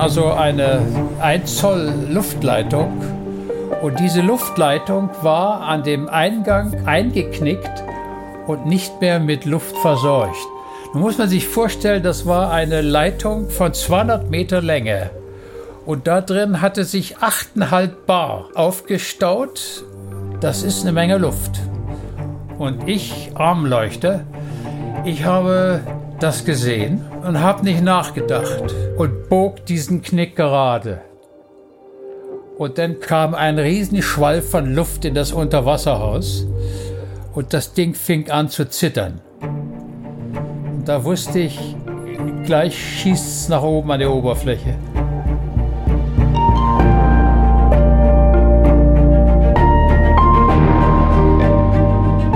also eine 1 Zoll Luftleitung und diese Luftleitung war an dem Eingang eingeknickt und nicht mehr mit Luft versorgt. Nun muss man sich vorstellen, das war eine Leitung von 200 Meter Länge. Und da drin hatte sich 8,5 Bar aufgestaut. Das ist eine Menge Luft. Und ich, Armleuchter, ich habe das gesehen und habe nicht nachgedacht und bog diesen Knick gerade. Und dann kam ein Riesenschwall von Luft in das Unterwasserhaus und das Ding fing an zu zittern. Und da wusste ich, gleich schießt es nach oben an der Oberfläche.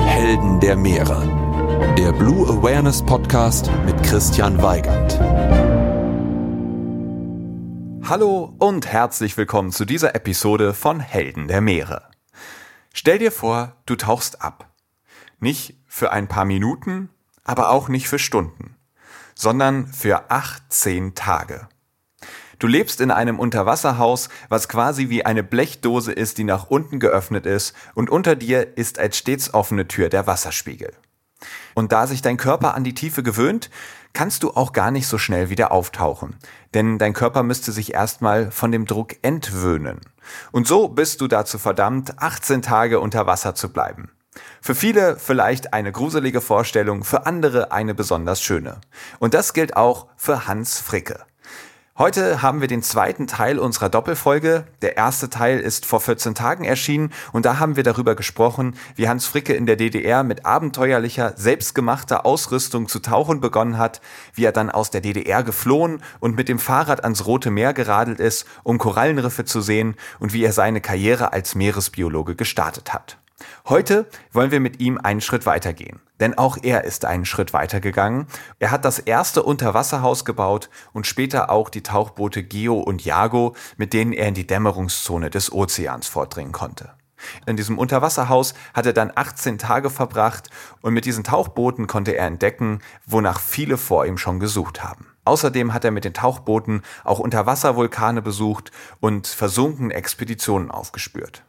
Helden der Meere. Blue Awareness Podcast mit Christian Weigand. Hallo und herzlich willkommen zu dieser Episode von Helden der Meere. Stell dir vor, du tauchst ab. Nicht für ein paar Minuten, aber auch nicht für Stunden, sondern für 18 Tage. Du lebst in einem Unterwasserhaus, was quasi wie eine Blechdose ist, die nach unten geöffnet ist, und unter dir ist als stets offene Tür der Wasserspiegel. Und da sich dein Körper an die Tiefe gewöhnt, kannst du auch gar nicht so schnell wieder auftauchen, denn dein Körper müsste sich erstmal von dem Druck entwöhnen. Und so bist du dazu verdammt, 18 Tage unter Wasser zu bleiben. Für viele vielleicht eine gruselige Vorstellung, für andere eine besonders schöne. Und das gilt auch für Hans Fricke. Heute haben wir den zweiten Teil unserer Doppelfolge. Der erste Teil ist vor 14 Tagen erschienen und da haben wir darüber gesprochen, wie Hans Fricke in der DDR mit abenteuerlicher, selbstgemachter Ausrüstung zu tauchen begonnen hat, wie er dann aus der DDR geflohen und mit dem Fahrrad ans Rote Meer geradelt ist, um Korallenriffe zu sehen und wie er seine Karriere als Meeresbiologe gestartet hat. Heute wollen wir mit ihm einen Schritt weitergehen, denn auch er ist einen Schritt weitergegangen. Er hat das erste Unterwasserhaus gebaut und später auch die Tauchboote Geo und Jago, mit denen er in die Dämmerungszone des Ozeans vordringen konnte. In diesem Unterwasserhaus hat er dann 18 Tage verbracht und mit diesen Tauchbooten konnte er entdecken, wonach viele vor ihm schon gesucht haben. Außerdem hat er mit den Tauchbooten auch Unterwasservulkane besucht und versunken Expeditionen aufgespürt.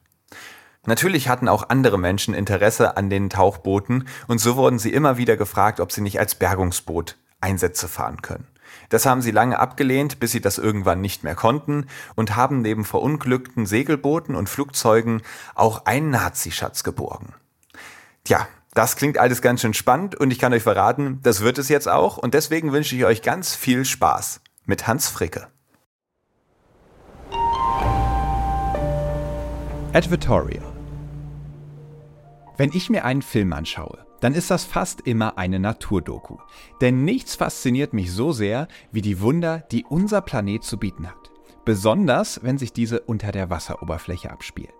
Natürlich hatten auch andere Menschen Interesse an den Tauchbooten und so wurden sie immer wieder gefragt, ob sie nicht als Bergungsboot Einsätze fahren können. Das haben sie lange abgelehnt, bis sie das irgendwann nicht mehr konnten und haben neben verunglückten Segelbooten und Flugzeugen auch einen Nazischatz geborgen. Tja, das klingt alles ganz schön spannend und ich kann euch verraten, das wird es jetzt auch und deswegen wünsche ich euch ganz viel Spaß mit Hans Fricke. Advertorial wenn ich mir einen Film anschaue, dann ist das fast immer eine Naturdoku. Denn nichts fasziniert mich so sehr wie die Wunder, die unser Planet zu bieten hat. Besonders, wenn sich diese unter der Wasseroberfläche abspielen.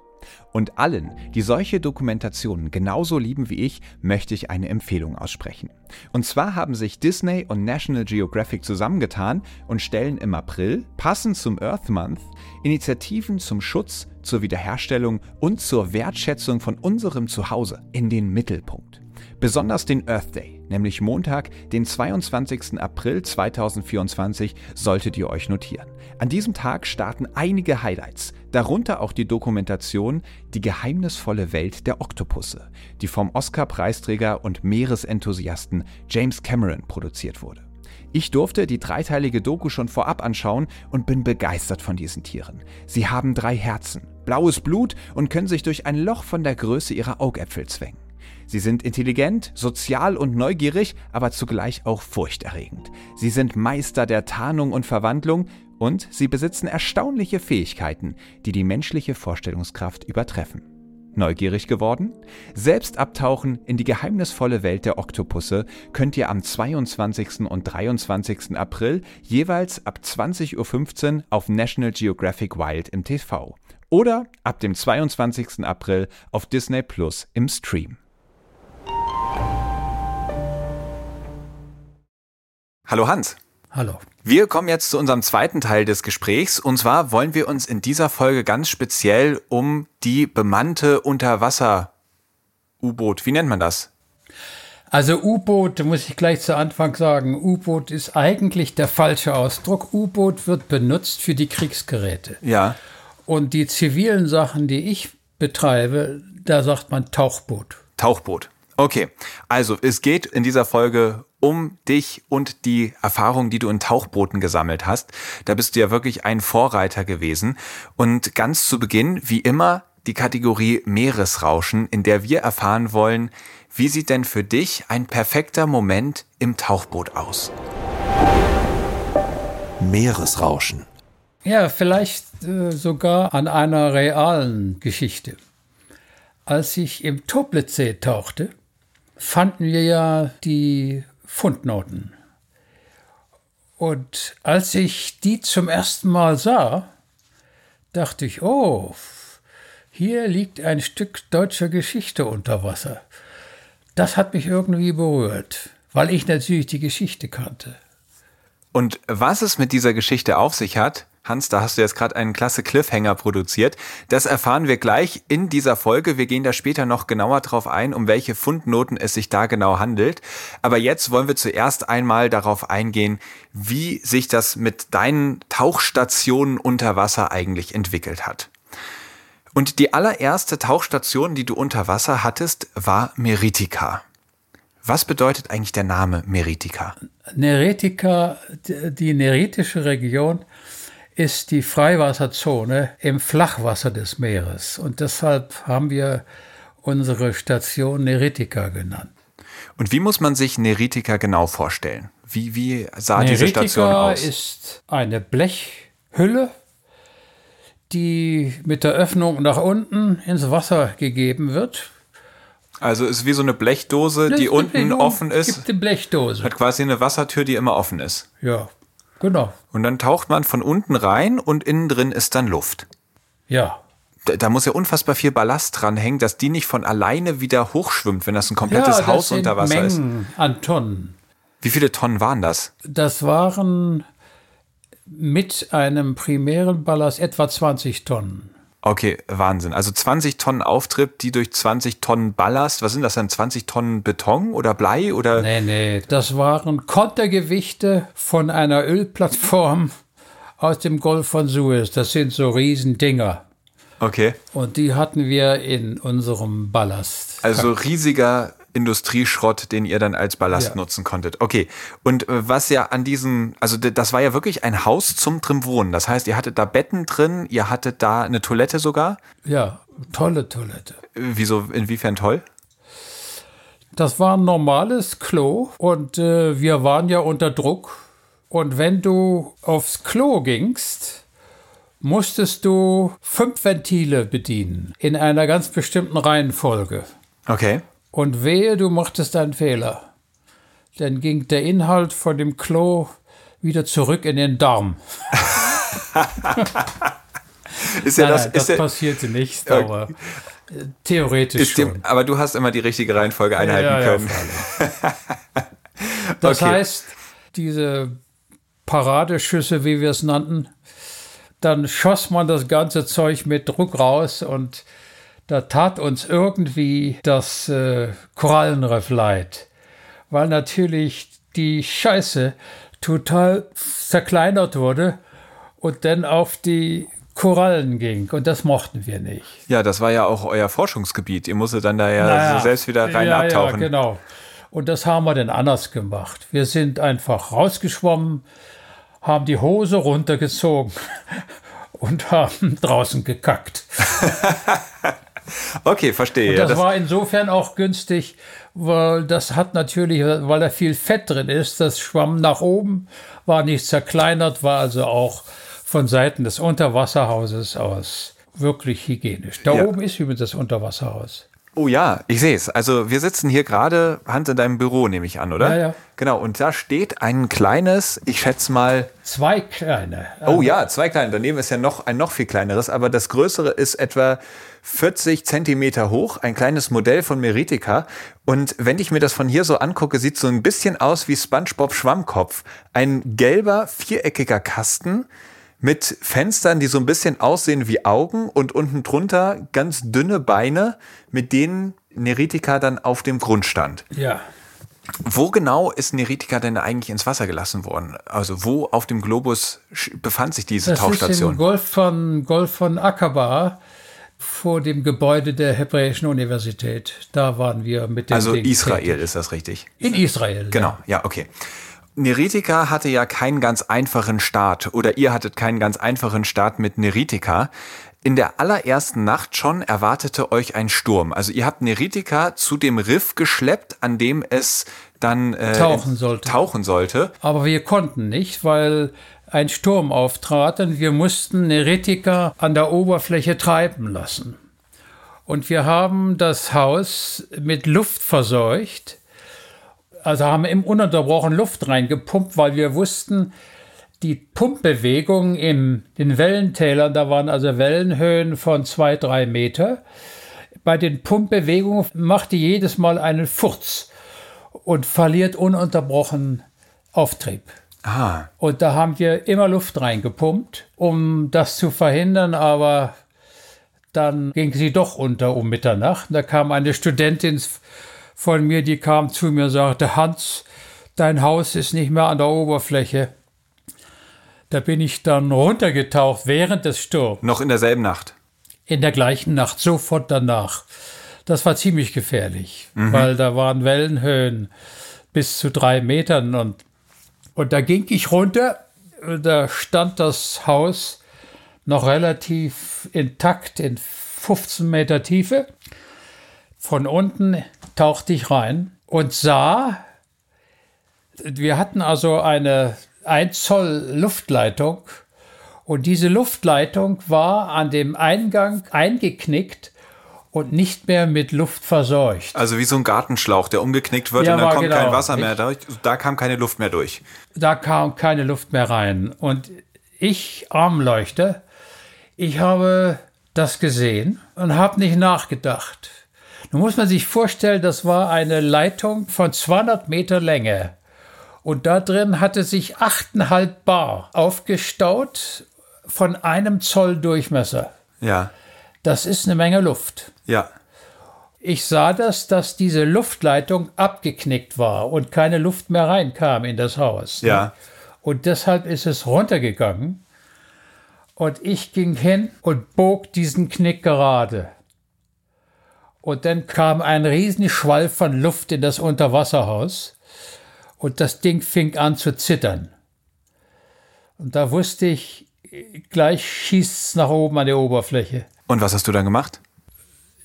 Und allen, die solche Dokumentationen genauso lieben wie ich, möchte ich eine Empfehlung aussprechen. Und zwar haben sich Disney und National Geographic zusammengetan und stellen im April, passend zum Earth Month, Initiativen zum Schutz, zur Wiederherstellung und zur Wertschätzung von unserem Zuhause in den Mittelpunkt. Besonders den Earth Day, nämlich Montag, den 22. April 2024, solltet ihr euch notieren. An diesem Tag starten einige Highlights, darunter auch die Dokumentation Die geheimnisvolle Welt der Oktopusse, die vom Oscar-Preisträger und Meeresenthusiasten James Cameron produziert wurde. Ich durfte die dreiteilige Doku schon vorab anschauen und bin begeistert von diesen Tieren. Sie haben drei Herzen, blaues Blut und können sich durch ein Loch von der Größe ihrer Augäpfel zwängen. Sie sind intelligent, sozial und neugierig, aber zugleich auch furchterregend. Sie sind Meister der Tarnung und Verwandlung und sie besitzen erstaunliche Fähigkeiten, die die menschliche Vorstellungskraft übertreffen. Neugierig geworden? Selbst abtauchen in die geheimnisvolle Welt der Oktopusse könnt ihr am 22. und 23. April jeweils ab 20.15 Uhr auf National Geographic Wild im TV oder ab dem 22. April auf Disney Plus im Stream. Hallo Hans. Hallo. Wir kommen jetzt zu unserem zweiten Teil des Gesprächs und zwar wollen wir uns in dieser Folge ganz speziell um die bemannte Unterwasser-U-Boot, wie nennt man das? Also U-Boot, muss ich gleich zu Anfang sagen, U-Boot ist eigentlich der falsche Ausdruck. U-Boot wird benutzt für die Kriegsgeräte. Ja. Und die zivilen Sachen, die ich betreibe, da sagt man Tauchboot. Tauchboot. Okay, also es geht in dieser Folge um dich und die Erfahrung, die du in Tauchbooten gesammelt hast. Da bist du ja wirklich ein Vorreiter gewesen. Und ganz zu Beginn, wie immer, die Kategorie Meeresrauschen, in der wir erfahren wollen, wie sieht denn für dich ein perfekter Moment im Tauchboot aus? Meeresrauschen. Ja, vielleicht äh, sogar an einer realen Geschichte. Als ich im Toplitzsee tauchte, fanden wir ja die Fundnoten. Und als ich die zum ersten Mal sah, dachte ich, oh, hier liegt ein Stück deutscher Geschichte unter Wasser. Das hat mich irgendwie berührt, weil ich natürlich die Geschichte kannte. Und was es mit dieser Geschichte auf sich hat, Hans, da hast du jetzt gerade einen klasse Cliffhanger produziert. Das erfahren wir gleich in dieser Folge. Wir gehen da später noch genauer drauf ein, um welche Fundnoten es sich da genau handelt. Aber jetzt wollen wir zuerst einmal darauf eingehen, wie sich das mit deinen Tauchstationen unter Wasser eigentlich entwickelt hat. Und die allererste Tauchstation, die du unter Wasser hattest, war Meritika. Was bedeutet eigentlich der Name Meritika? Neretica, die neritische Region, ist die Freiwasserzone im Flachwasser des Meeres. Und deshalb haben wir unsere Station Neritica genannt. Und wie muss man sich Neritica genau vorstellen? Wie, wie sah Neritica diese Station aus? ist eine Blechhülle, die mit der Öffnung nach unten ins Wasser gegeben wird. Also ist wie so eine Blechdose, das die unten offen ist. Gibt eine Blechdose. Hat quasi eine Wassertür, die immer offen ist. Ja, Genau. Und dann taucht man von unten rein und innen drin ist dann Luft. Ja. Da, da muss ja unfassbar viel Ballast dranhängen, dass die nicht von alleine wieder hochschwimmt, wenn das ein komplettes ja, Haus unter Wasser Mengen ist. An Tonnen. Wie viele Tonnen waren das? Das waren mit einem primären Ballast etwa 20 Tonnen. Okay, Wahnsinn. Also 20 Tonnen Auftrieb, die durch 20 Tonnen Ballast, was sind das dann, 20 Tonnen Beton oder Blei oder? Nee, nee, das waren Kontergewichte von einer Ölplattform aus dem Golf von Suez. Das sind so Riesendinger. Okay. Und die hatten wir in unserem Ballast. Also riesiger Industrieschrott, den ihr dann als Ballast ja. nutzen konntet. Okay. Und äh, was ja an diesen, also das war ja wirklich ein Haus zum drin wohnen. Das heißt, ihr hattet da Betten drin, ihr hattet da eine Toilette sogar? Ja, tolle Toilette. Wieso, inwiefern toll? Das war ein normales Klo und äh, wir waren ja unter Druck. Und wenn du aufs Klo gingst, musstest du fünf Ventile bedienen in einer ganz bestimmten Reihenfolge. Okay. Und wehe, du machtest einen Fehler. Dann ging der Inhalt von dem Klo wieder zurück in den Darm. ist ja nein, das, nein, das ist passierte nicht, aber äh, theoretisch schon. Dem, aber du hast immer die richtige Reihenfolge einhalten ja, können. Ja, das okay. heißt, diese Paradeschüsse, wie wir es nannten, dann schoss man das ganze Zeug mit Druck raus und da tat uns irgendwie das äh, Korallenriff leid, weil natürlich die Scheiße total zerkleinert wurde und dann auf die Korallen ging. Und das mochten wir nicht. Ja, das war ja auch euer Forschungsgebiet. Ihr musstet dann da ja naja, selbst wieder rein ja, abtauchen. Ja, genau. Und das haben wir dann anders gemacht. Wir sind einfach rausgeschwommen, haben die Hose runtergezogen und haben draußen gekackt. Okay, verstehe. Und das, das war insofern auch günstig, weil das hat natürlich, weil da viel Fett drin ist, das schwamm nach oben, war nicht zerkleinert, war also auch von Seiten des Unterwasserhauses aus wirklich hygienisch. Da ja. oben ist übrigens das Unterwasserhaus. Oh ja, ich sehe es. Also wir sitzen hier gerade, Hans, in deinem Büro, nehme ich an, oder? Ja, ja. Genau, und da steht ein kleines, ich schätze mal. Zwei kleine. Oh ja, zwei kleine. Daneben ist ja noch ein noch viel kleineres, aber das größere ist etwa 40 Zentimeter hoch, ein kleines Modell von Meritica. Und wenn ich mir das von hier so angucke, sieht so ein bisschen aus wie SpongeBob Schwammkopf. Ein gelber, viereckiger Kasten mit Fenstern, die so ein bisschen aussehen wie Augen und unten drunter ganz dünne Beine, mit denen Neritica dann auf dem Grund stand. Ja. Wo genau ist Neritika denn eigentlich ins Wasser gelassen worden? Also wo auf dem Globus befand sich diese das Tauchstation? Ist im Golf von, Golf von Aqaba vor dem Gebäude der Hebräischen Universität. Da waren wir mit dem Also Ding Israel, tätig. ist das richtig? In Israel. Genau, Ja. ja, okay. Neritika hatte ja keinen ganz einfachen Start oder ihr hattet keinen ganz einfachen Start mit Neritika. In der allerersten Nacht schon erwartete euch ein Sturm. Also ihr habt Neritika zu dem Riff geschleppt, an dem es dann äh, Tauchen sollte. Tauchen sollte. Aber wir konnten nicht, weil ein Sturm auftrat und wir mussten Neritika an der Oberfläche treiben lassen. Und wir haben das Haus mit Luft verseucht, also haben im ununterbrochen Luft reingepumpt, weil wir wussten, die Pumpbewegung in den Wellentälern, da waren also Wellenhöhen von zwei, drei Meter. Bei den Pumpbewegungen macht die jedes Mal einen Furz und verliert ununterbrochen Auftrieb. Ah, Und da haben wir immer Luft reingepumpt, um das zu verhindern, aber dann ging sie doch unter um Mitternacht. Da kam eine Studentin von mir, die kam zu mir und sagte, Hans, dein Haus ist nicht mehr an der Oberfläche. Da bin ich dann runtergetaucht während des Sturms, noch in derselben Nacht. in der gleichen Nacht, sofort danach. Das war ziemlich gefährlich, weil da waren Wellenhöhen bis zu drei Metern und, und da ging ich runter, da stand das Haus noch relativ intakt in 15 Meter Tiefe. Von unten tauchte ich rein und sah, wir hatten also eine 1 Zoll Luftleitung und diese Luftleitung war an dem Eingang eingeknickt und nicht mehr mit Luft verseucht. Also wie so ein Gartenschlauch, der umgeknickt wird Ja, und dann kommt genau. kein Wasser mehr Ich- durch. Da kam keine Luft mehr durch. Da kam keine Luft mehr rein. Und ich, Armleuchter, ich habe das gesehen und habe nicht nachgedacht. Nun muss man sich vorstellen, das war eine Leitung von 200 Meter Länge. Und da drin hatte sich 8,5 Bar aufgestaut von einem Zoll Durchmesser. Ja, Das ist eine Menge Luft. ja. Ich sah das, dass diese Luftleitung abgeknickt war und keine Luft mehr reinkam in das Haus. ne? Ja. Und deshalb ist es runtergegangen. Und ich ging hin und bog diesen Knick gerade. Und dann kam ein Riesenschwall von Luft in das Unterwasserhaus. Und das Ding fing an zu zittern. Und da wusste ich, gleich schießt es nach oben an die Oberfläche. Und was hast du dann gemacht?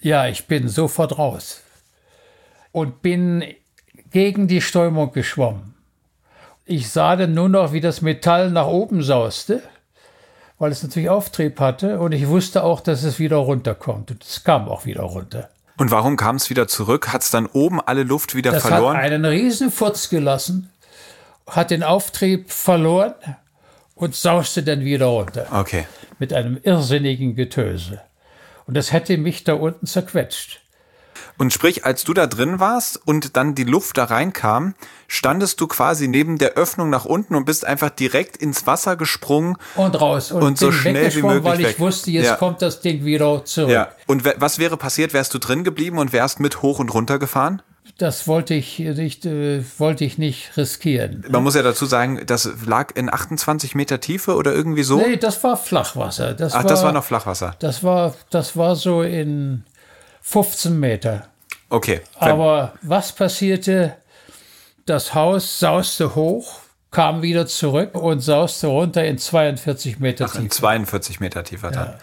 Ja, ich bin sofort raus und bin gegen die Strömung geschwommen. Ich sah dann nur noch, wie das Metall nach oben sauste, weil es natürlich Auftrieb hatte und ich wusste auch, dass es wieder runterkommt und es kam auch wieder runter. Und warum kam es wieder zurück? Hat es dann oben alle Luft wieder Das verloren? hat einen riesen Furz gelassen, hat den Auftrieb verloren und sauste dann wieder runter Okay. mit einem irrsinnigen Getöse. Und das hätte mich da unten zerquetscht. Und sprich, als du da drin warst und dann die Luft da reinkam, standest du quasi neben der Öffnung nach unten und bist einfach direkt ins Wasser gesprungen. und raus und, Und so schnell wie möglich weil ich weg. wusste, jetzt Ja. kommt das Ding wieder zurück. Ja. Und was wäre passiert? Wärst du drin geblieben und wärst mit hoch und runter gefahren? Das wollte ich nicht, äh, wollte ich nicht riskieren. Man muss ja dazu sagen, das lag in 28 Meter Tiefe oder irgendwie so. Nee, das war Flachwasser. Das Ach, war, das war noch Flachwasser. Das war, das war so in 15 Meter. Okay. Aber was passierte? Das Haus sauste hoch, kam wieder zurück und sauste runter in 42 Meter Ach, in Tiefe. 42 Meter tiefer dann.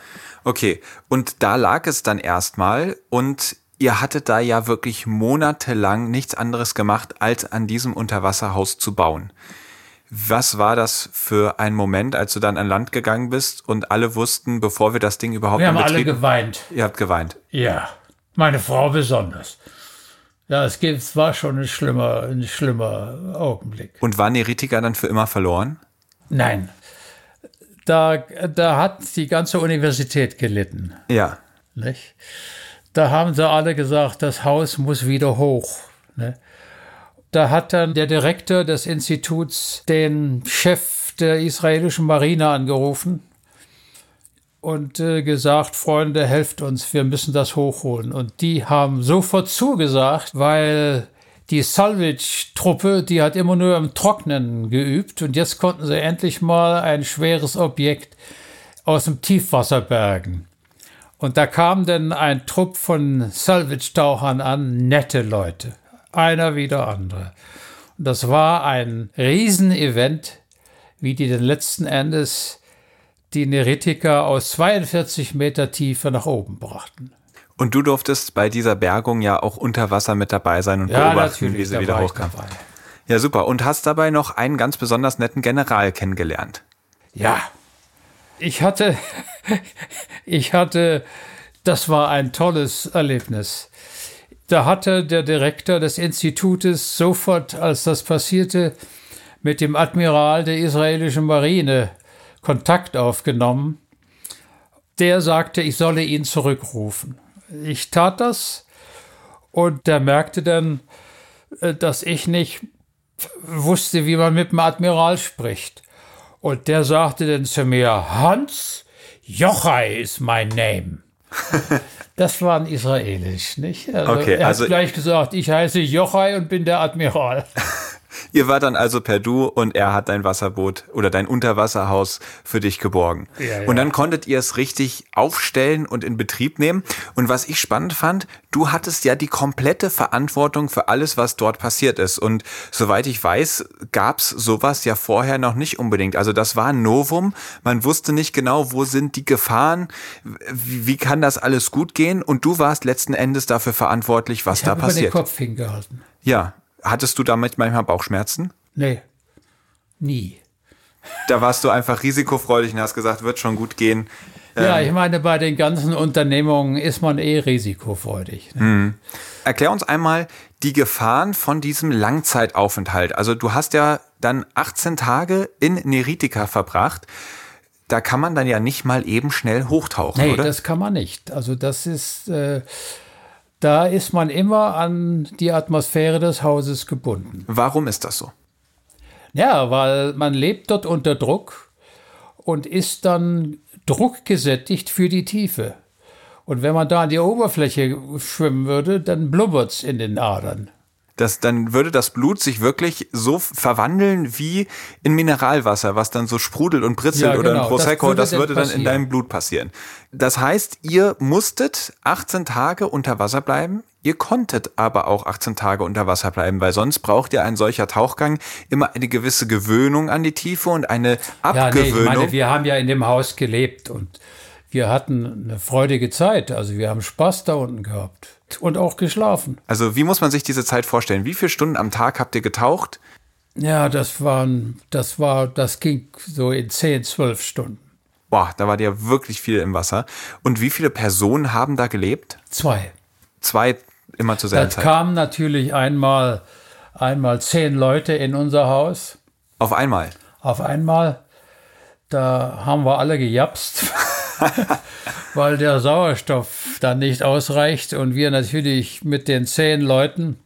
Okay. Und da lag es dann erstmal und ihr hattet da ja wirklich monatelang nichts anderes gemacht, als an diesem Unterwasserhaus zu bauen. Was war das für ein Moment, als du dann an Land gegangen bist und alle wussten, bevor wir das Ding überhaupt Wir in haben alle geweint. Ihr habt geweint. Ja, meine Frau besonders. Ja, es war schon ein schlimmer, ein schlimmer Augenblick. Und war Neritika dann für immer verloren? Nein, da, da hat die ganze Universität gelitten. Ja. Nicht? Da haben sie alle gesagt, das Haus muss wieder hoch. Ne? Da hat dann der Direktor des Instituts den Chef der israelischen Marine angerufen und äh, gesagt, Freunde, helft uns, wir müssen das hochholen. Und die haben sofort zugesagt, weil die Salvage-Truppe, die hat immer nur im Trocknen geübt und jetzt konnten sie endlich mal ein schweres Objekt aus dem Tiefwasser bergen. Und da kam dann ein Trupp von Salvage-Tauchern an, nette Leute, einer wie der andere. Und das war ein Riesenevent, wie die den letzten Endes die Neritika aus 42 Meter Tiefe nach oben brachten. Und du durftest bei dieser Bergung ja auch unter Wasser mit dabei sein und ja, beobachten, wie sie wieder hochkam. Ja, super. Und hast dabei noch einen ganz besonders netten General kennengelernt. Ja. Ich hatte, ich hatte, das war ein tolles Erlebnis. Da hatte der Direktor des Institutes sofort, als das passierte, mit dem Admiral der israelischen Marine Kontakt aufgenommen. Der sagte, ich solle ihn zurückrufen. Ich tat das und der merkte dann, äh, dass ich nicht wusste, wie man mit dem Admiral spricht. Und der sagte dann zu mir, Hans Jochai ist mein Name. Das war ein Israelisch, nicht? Also okay, er hat also gleich gesagt, ich heiße Jochai und bin der Admiral. Ihr wart dann also per Du und er hat dein Wasserboot oder dein Unterwasserhaus für dich geborgen. Ja, ja. Und dann konntet ihr es richtig aufstellen und in Betrieb nehmen. Und was ich spannend fand, du hattest ja die komplette Verantwortung für alles, was dort passiert ist. Und soweit ich weiß, gab's sowas ja vorher noch nicht unbedingt. Also das war ein Novum. Man wusste nicht genau, wo sind die Gefahren, wie, wie kann das alles gut gehen. Und du warst letzten Endes dafür verantwortlich, was ich da passiert. Ich habe den Kopf hingehalten. Ja, Hattest du damit manchmal Bauchschmerzen? Nee, nie. Da warst du einfach risikofreudig und hast gesagt, wird schon gut gehen. Ja, ähm, ich meine, bei den ganzen Unternehmungen ist man eh risikofreudig. Ne? Mhm. Erklär uns einmal die Gefahren von diesem Langzeitaufenthalt. Also du hast ja dann 18 Tage in Neritika verbracht. Da kann man dann ja nicht mal eben schnell hochtauchen, nee, oder? das kann man nicht. Also das ist... Äh, da ist man immer an die Atmosphäre des Hauses gebunden. Warum ist das so? Ja, weil man lebt dort unter Druck und ist dann druckgesättigt für die Tiefe. Und wenn man da an die Oberfläche schwimmen würde, dann blubbert es in den Adern das, dann würde das Blut sich wirklich so verwandeln wie in Mineralwasser, was dann so sprudelt und britzelt ja, genau. oder in Prosecco, das würde, das würde dann in deinem Blut passieren. Das heißt, ihr musstet 18 Tage unter Wasser bleiben, ihr konntet aber auch 18 Tage unter Wasser bleiben, weil sonst braucht ja ein solcher Tauchgang immer eine gewisse Gewöhnung an die Tiefe und eine Abgewöhnung. Ja, nee, ich meine, wir haben ja in dem Haus gelebt und wir hatten eine freudige Zeit, also wir haben Spaß da unten gehabt und auch geschlafen. Also wie muss man sich diese Zeit vorstellen? Wie viele Stunden am Tag habt ihr getaucht? Ja, das waren, das war, das ging so in 10, 12 Stunden. Boah, da war ja wirklich viel im Wasser. Und wie viele Personen haben da gelebt? Zwei. Zwei immer zur selben Zeit. Da kamen natürlich einmal, einmal zehn Leute in unser Haus. Auf einmal? Auf einmal. Da haben wir alle gejapst. weil der Sauerstoff dann nicht ausreicht und wir natürlich mit den zehn Leuten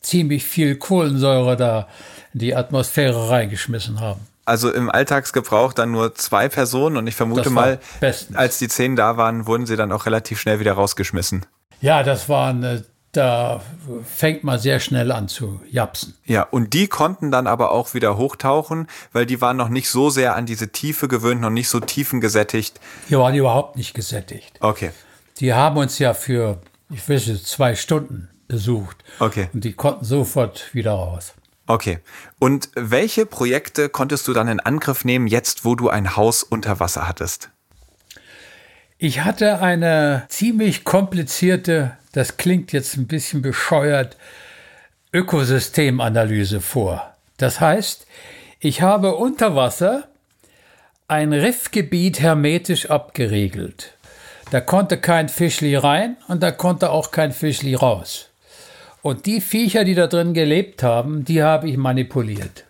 ziemlich viel Kohlensäure da in die Atmosphäre reingeschmissen haben. Also im Alltagsgebrauch dann nur zwei Personen und ich vermute mal, bestens. als die zehn da waren, wurden sie dann auch relativ schnell wieder rausgeschmissen. Ja, das waren da fängt man sehr schnell an zu japsen. Ja, und die konnten dann aber auch wieder hochtauchen, weil die waren noch nicht so sehr an diese Tiefe gewöhnt, noch nicht so tiefengesättigt. Die waren überhaupt nicht gesättigt. Okay. Die haben uns ja für, ich weiß nicht, zwei Stunden besucht. Okay. Und die konnten sofort wieder raus. Okay. Und welche Projekte konntest du dann in Angriff nehmen, jetzt wo du ein Haus unter Wasser hattest? Ich hatte eine ziemlich komplizierte das klingt jetzt ein bisschen bescheuert, Ökosystemanalyse vor. Das heißt, ich habe unter Wasser ein Riffgebiet hermetisch abgeriegelt. Da konnte kein Fischli rein und da konnte auch kein Fischli raus. Und die Viecher, die da drin gelebt haben, die habe ich manipuliert.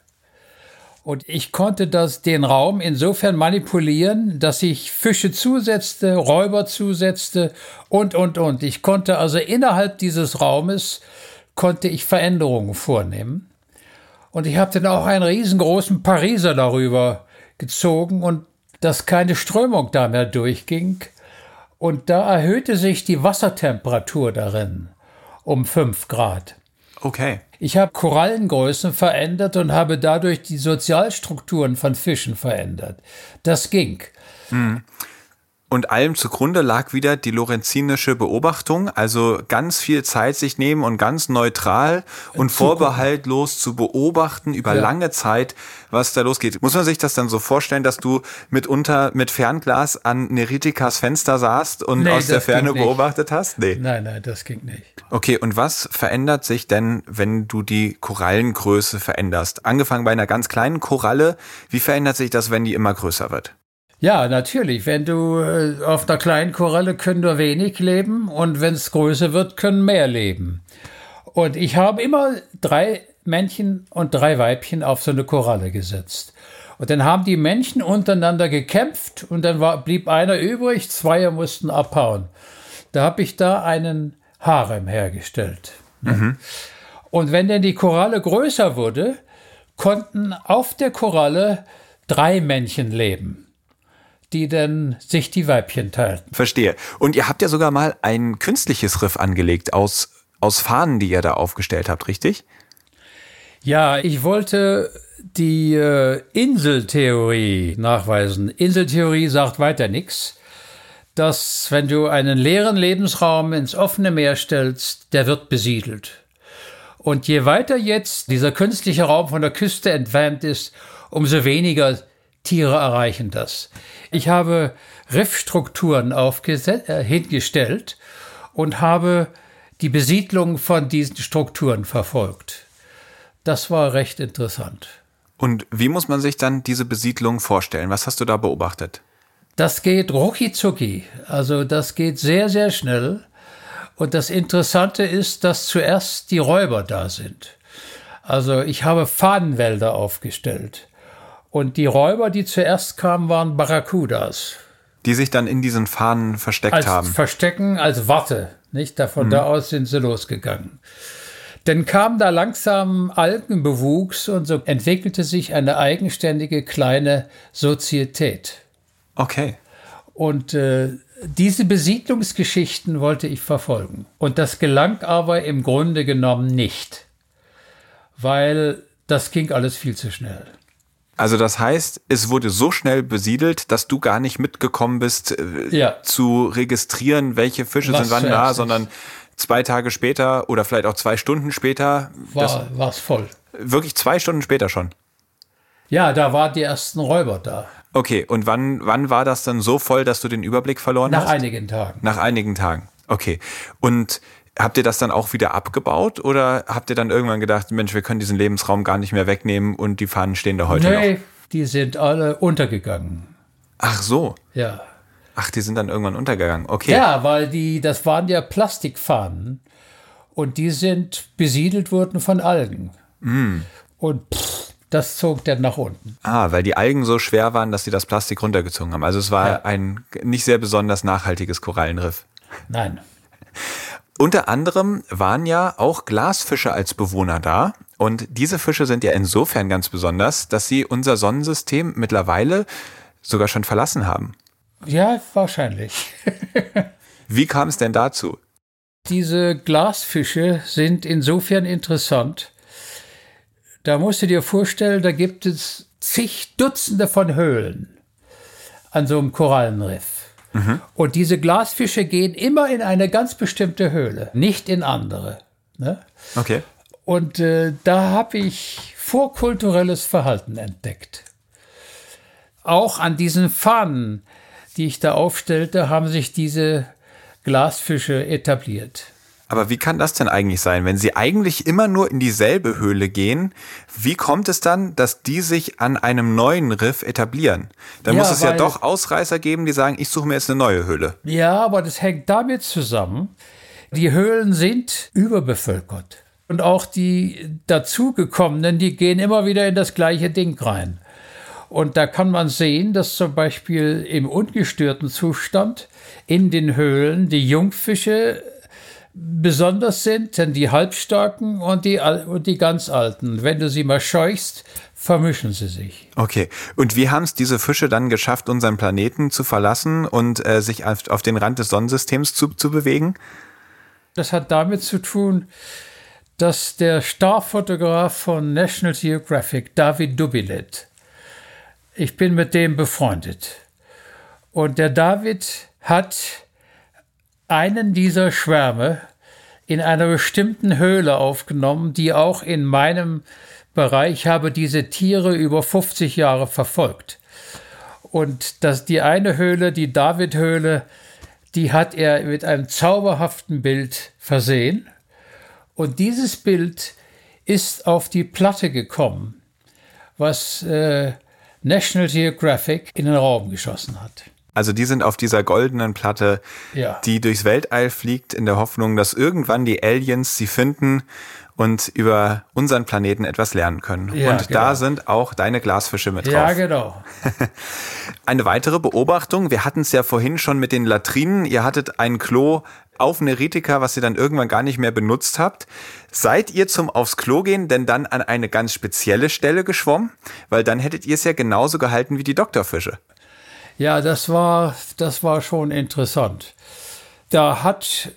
Und ich konnte das, den Raum insofern manipulieren, dass ich Fische zusetzte, Räuber zusetzte und, und, und. Ich konnte also innerhalb dieses Raumes, konnte ich Veränderungen vornehmen. Und ich habe dann auch einen riesengroßen Pariser darüber gezogen und dass keine Strömung da mehr durchging. Und da erhöhte sich die Wassertemperatur darin um fünf Grad. Okay. Ich habe Korallengrößen verändert und habe dadurch die Sozialstrukturen von Fischen verändert. Das ging. Mhm. Und allem zugrunde lag wieder die lorenzinische Beobachtung, also ganz viel Zeit sich nehmen und ganz neutral und vorbehaltlos zu beobachten über ja. lange Zeit, was da losgeht. Muss man sich das dann so vorstellen, dass du mitunter mit Fernglas an Neritikas Fenster saßt und nee, aus der Ferne beobachtet hast? Nee. Nein, nein, das ging nicht. Okay, und was verändert sich denn, wenn du die Korallengröße veränderst? Angefangen bei einer ganz kleinen Koralle, wie verändert sich das, wenn die immer größer wird? Ja, natürlich. Wenn du äh, auf einer kleinen Koralle können nur wenig leben und wenn es größer wird, können mehr leben. Und ich habe immer drei Männchen und drei Weibchen auf so eine Koralle gesetzt. Und dann haben die Männchen untereinander gekämpft und dann war, blieb einer übrig, zwei mussten abhauen. Da habe ich da einen Harem hergestellt. Mhm. Und wenn dann die Koralle größer wurde, konnten auf der Koralle drei Männchen leben die dann sich die Weibchen teilten. Verstehe. Und ihr habt ja sogar mal ein künstliches Riff angelegt aus, aus Fahnen, die ihr da aufgestellt habt, richtig? Ja, ich wollte die äh, Inseltheorie nachweisen. Inseltheorie sagt weiter nichts. Dass, wenn du einen leeren Lebensraum ins offene Meer stellst, der wird besiedelt. Und je weiter jetzt dieser künstliche Raum von der Küste entfernt ist, umso weniger Tiere erreichen das. Ich habe Riffstrukturen äh, hingestellt und habe die Besiedlung von diesen Strukturen verfolgt. Das war recht interessant. Und wie muss man sich dann diese Besiedlung vorstellen? Was hast du da beobachtet? Das geht rucki zucki. Also das geht sehr, sehr schnell. Und das Interessante ist, dass zuerst die Räuber da sind. Also ich habe Fahnenwälder aufgestellt. Und die Räuber, die zuerst kamen, waren Barracudas. Die sich dann in diesen Fahnen versteckt als haben. Verstecken als Watte. Nicht? Von mhm. da aus sind sie losgegangen. Dann kam da langsam Algenbewuchs und so entwickelte sich eine eigenständige kleine Sozietät. Okay. Und äh, diese Besiedlungsgeschichten wollte ich verfolgen. Und das gelang aber im Grunde genommen nicht, weil das ging alles viel zu schnell. Also das heißt, es wurde so schnell besiedelt, dass du gar nicht mitgekommen bist, äh, ja. zu registrieren, welche Fische Was sind wann da, sondern zwei Tage später oder vielleicht auch zwei Stunden später. War es voll. Wirklich zwei Stunden später schon. Ja, da waren die ersten Räuber da. Okay, und wann, wann war das dann so voll, dass du den Überblick verloren Nach hast? Nach einigen Tagen. Nach einigen Tagen. Okay. Und Habt ihr das dann auch wieder abgebaut oder habt ihr dann irgendwann gedacht, Mensch, wir können diesen Lebensraum gar nicht mehr wegnehmen und die Fahnen stehen da heute nee, noch? die sind alle untergegangen. Ach so. Ja. Ach, die sind dann irgendwann untergegangen. Okay. Ja, weil die, das waren ja Plastikfahnen und die sind besiedelt worden von Algen. Mm. Und pff, das zog dann nach unten. Ah, weil die Algen so schwer waren, dass sie das Plastik runtergezogen haben. Also es war ja. ein nicht sehr besonders nachhaltiges Korallenriff. Nein. Unter anderem waren ja auch Glasfische als Bewohner da. Und diese Fische sind ja insofern ganz besonders, dass sie unser Sonnensystem mittlerweile sogar schon verlassen haben. Ja, wahrscheinlich. Wie kam es denn dazu? Diese Glasfische sind insofern interessant. Da musst du dir vorstellen, da gibt es zig Dutzende von Höhlen an so einem Korallenriff. Mhm. Und diese Glasfische gehen immer in eine ganz bestimmte Höhle, nicht in andere. Ne? Okay. Und äh, da habe ich vorkulturelles Verhalten entdeckt. Auch an diesen Fahnen, die ich da aufstellte, haben sich diese Glasfische etabliert. Aber wie kann das denn eigentlich sein? Wenn sie eigentlich immer nur in dieselbe Höhle gehen, wie kommt es dann, dass die sich an einem neuen Riff etablieren? Dann ja, muss es ja doch Ausreißer geben, die sagen, ich suche mir jetzt eine neue Höhle. Ja, aber das hängt damit zusammen, die Höhlen sind überbevölkert. Und auch die dazugekommenen, die gehen immer wieder in das gleiche Ding rein. Und da kann man sehen, dass zum Beispiel im ungestörten Zustand in den Höhlen die Jungfische besonders sind, denn die Halbstarken und die, und die ganz Alten. Wenn du sie mal scheuchst, vermischen sie sich. Okay. Und wie haben es diese Fische dann geschafft, unseren Planeten zu verlassen und äh, sich auf, auf, den Rand des Sonnensystems zu, zu bewegen? Das hat damit zu tun, dass der Starfotograf von National Geographic, David Dubilet, ich bin mit dem befreundet. Und der David hat einen dieser Schwärme in einer bestimmten Höhle aufgenommen, die auch in meinem Bereich habe diese Tiere über 50 Jahre verfolgt. Und das, die eine Höhle, die David-Höhle, die hat er mit einem zauberhaften Bild versehen. Und dieses Bild ist auf die Platte gekommen, was äh, National Geographic in den Raum geschossen hat. Also die sind auf dieser goldenen Platte, Ja. die durchs Weltall fliegt, in der Hoffnung, dass irgendwann die Aliens sie finden und über unseren Planeten etwas lernen können. Ja, und genau. da sind auch deine Glasfische mit Ja, drauf. genau. Eine weitere Beobachtung, wir hatten es ja vorhin schon mit den Latrinen, ihr hattet ein Klo auf Neritika, was ihr dann irgendwann gar nicht mehr benutzt habt. Seid ihr zum aufs Klo gehen denn dann an eine ganz spezielle Stelle geschwommen? Weil dann hättet ihr es ja genauso gehalten wie die Doktorfische. Ja, das war, das war schon interessant. Da hat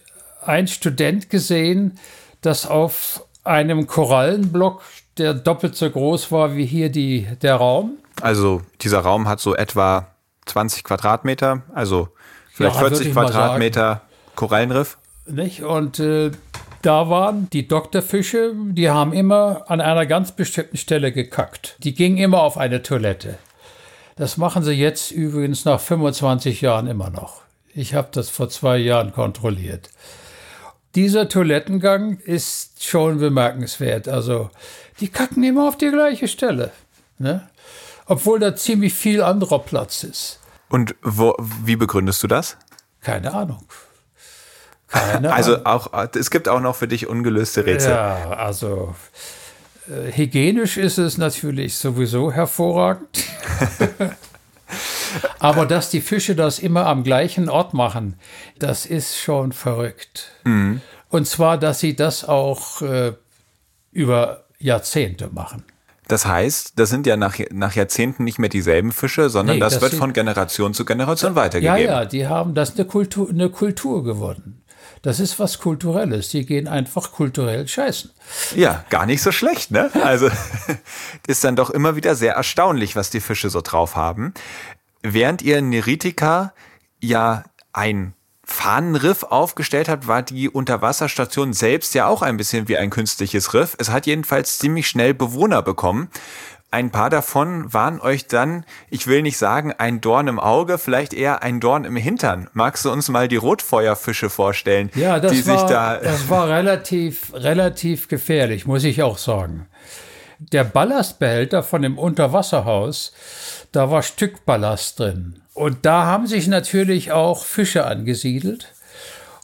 ein Student gesehen, dass auf einem Korallenblock, der doppelt so groß war wie hier die, der Raum, Also dieser Raum hat so etwa 20 Quadratmeter, also vielleicht Ja, würde 40 ich mal Quadratmeter Korallenriff. nicht? Und äh, da waren die Doktorfische, die haben immer an einer ganz bestimmten Stelle gekackt. Die gingen immer auf eine Toilette. Das machen sie jetzt übrigens nach 25 Jahren immer noch. Ich habe das vor zwei Jahren kontrolliert. Dieser Toilettengang ist schon bemerkenswert. Also, die kacken immer auf die gleiche Stelle. Ne? Obwohl da ziemlich viel anderer Platz ist. Und wo, wie begründest du das? Keine Ahnung. Keine Ahnung. Also auch, es gibt auch noch für dich ungelöste Rätsel. Ja, also hygienisch ist es natürlich sowieso hervorragend. Aber dass die Fische das immer am gleichen Ort machen, das ist schon verrückt. Und zwar, dass sie das auch äh, über Jahrzehnte machen. Das heißt, das sind ja nach, nach Jahrzehnten nicht mehr dieselben Fische, sondern Nee, das, das wird von Generation zu Generation Ja, weitergegeben. ja, die haben das eine Kultur, eine Kultur geworden. Das ist was Kulturelles. Die gehen einfach kulturell scheißen. Ja, gar nicht so schlecht, ne? Also ist dann doch immer wieder sehr erstaunlich, was die Fische so drauf haben. Während ihr in Neritika ja ein Fahnenriff aufgestellt habt, war die Unterwasserstation selbst ja auch ein bisschen wie ein künstliches Riff. Es hat jedenfalls ziemlich schnell Bewohner bekommen. Ein paar davon waren euch dann, ich will nicht sagen ein Dorn im Auge, vielleicht eher ein Dorn im Hintern. Magst du uns mal die Rotfeuerfische vorstellen, Ja, das, die war, sich da das war relativ, relativ gefährlich, muss ich auch sagen. Der Ballastbehälter von dem Unterwasserhaus, da war Stückballast drin. Und da haben sich natürlich auch Fische angesiedelt.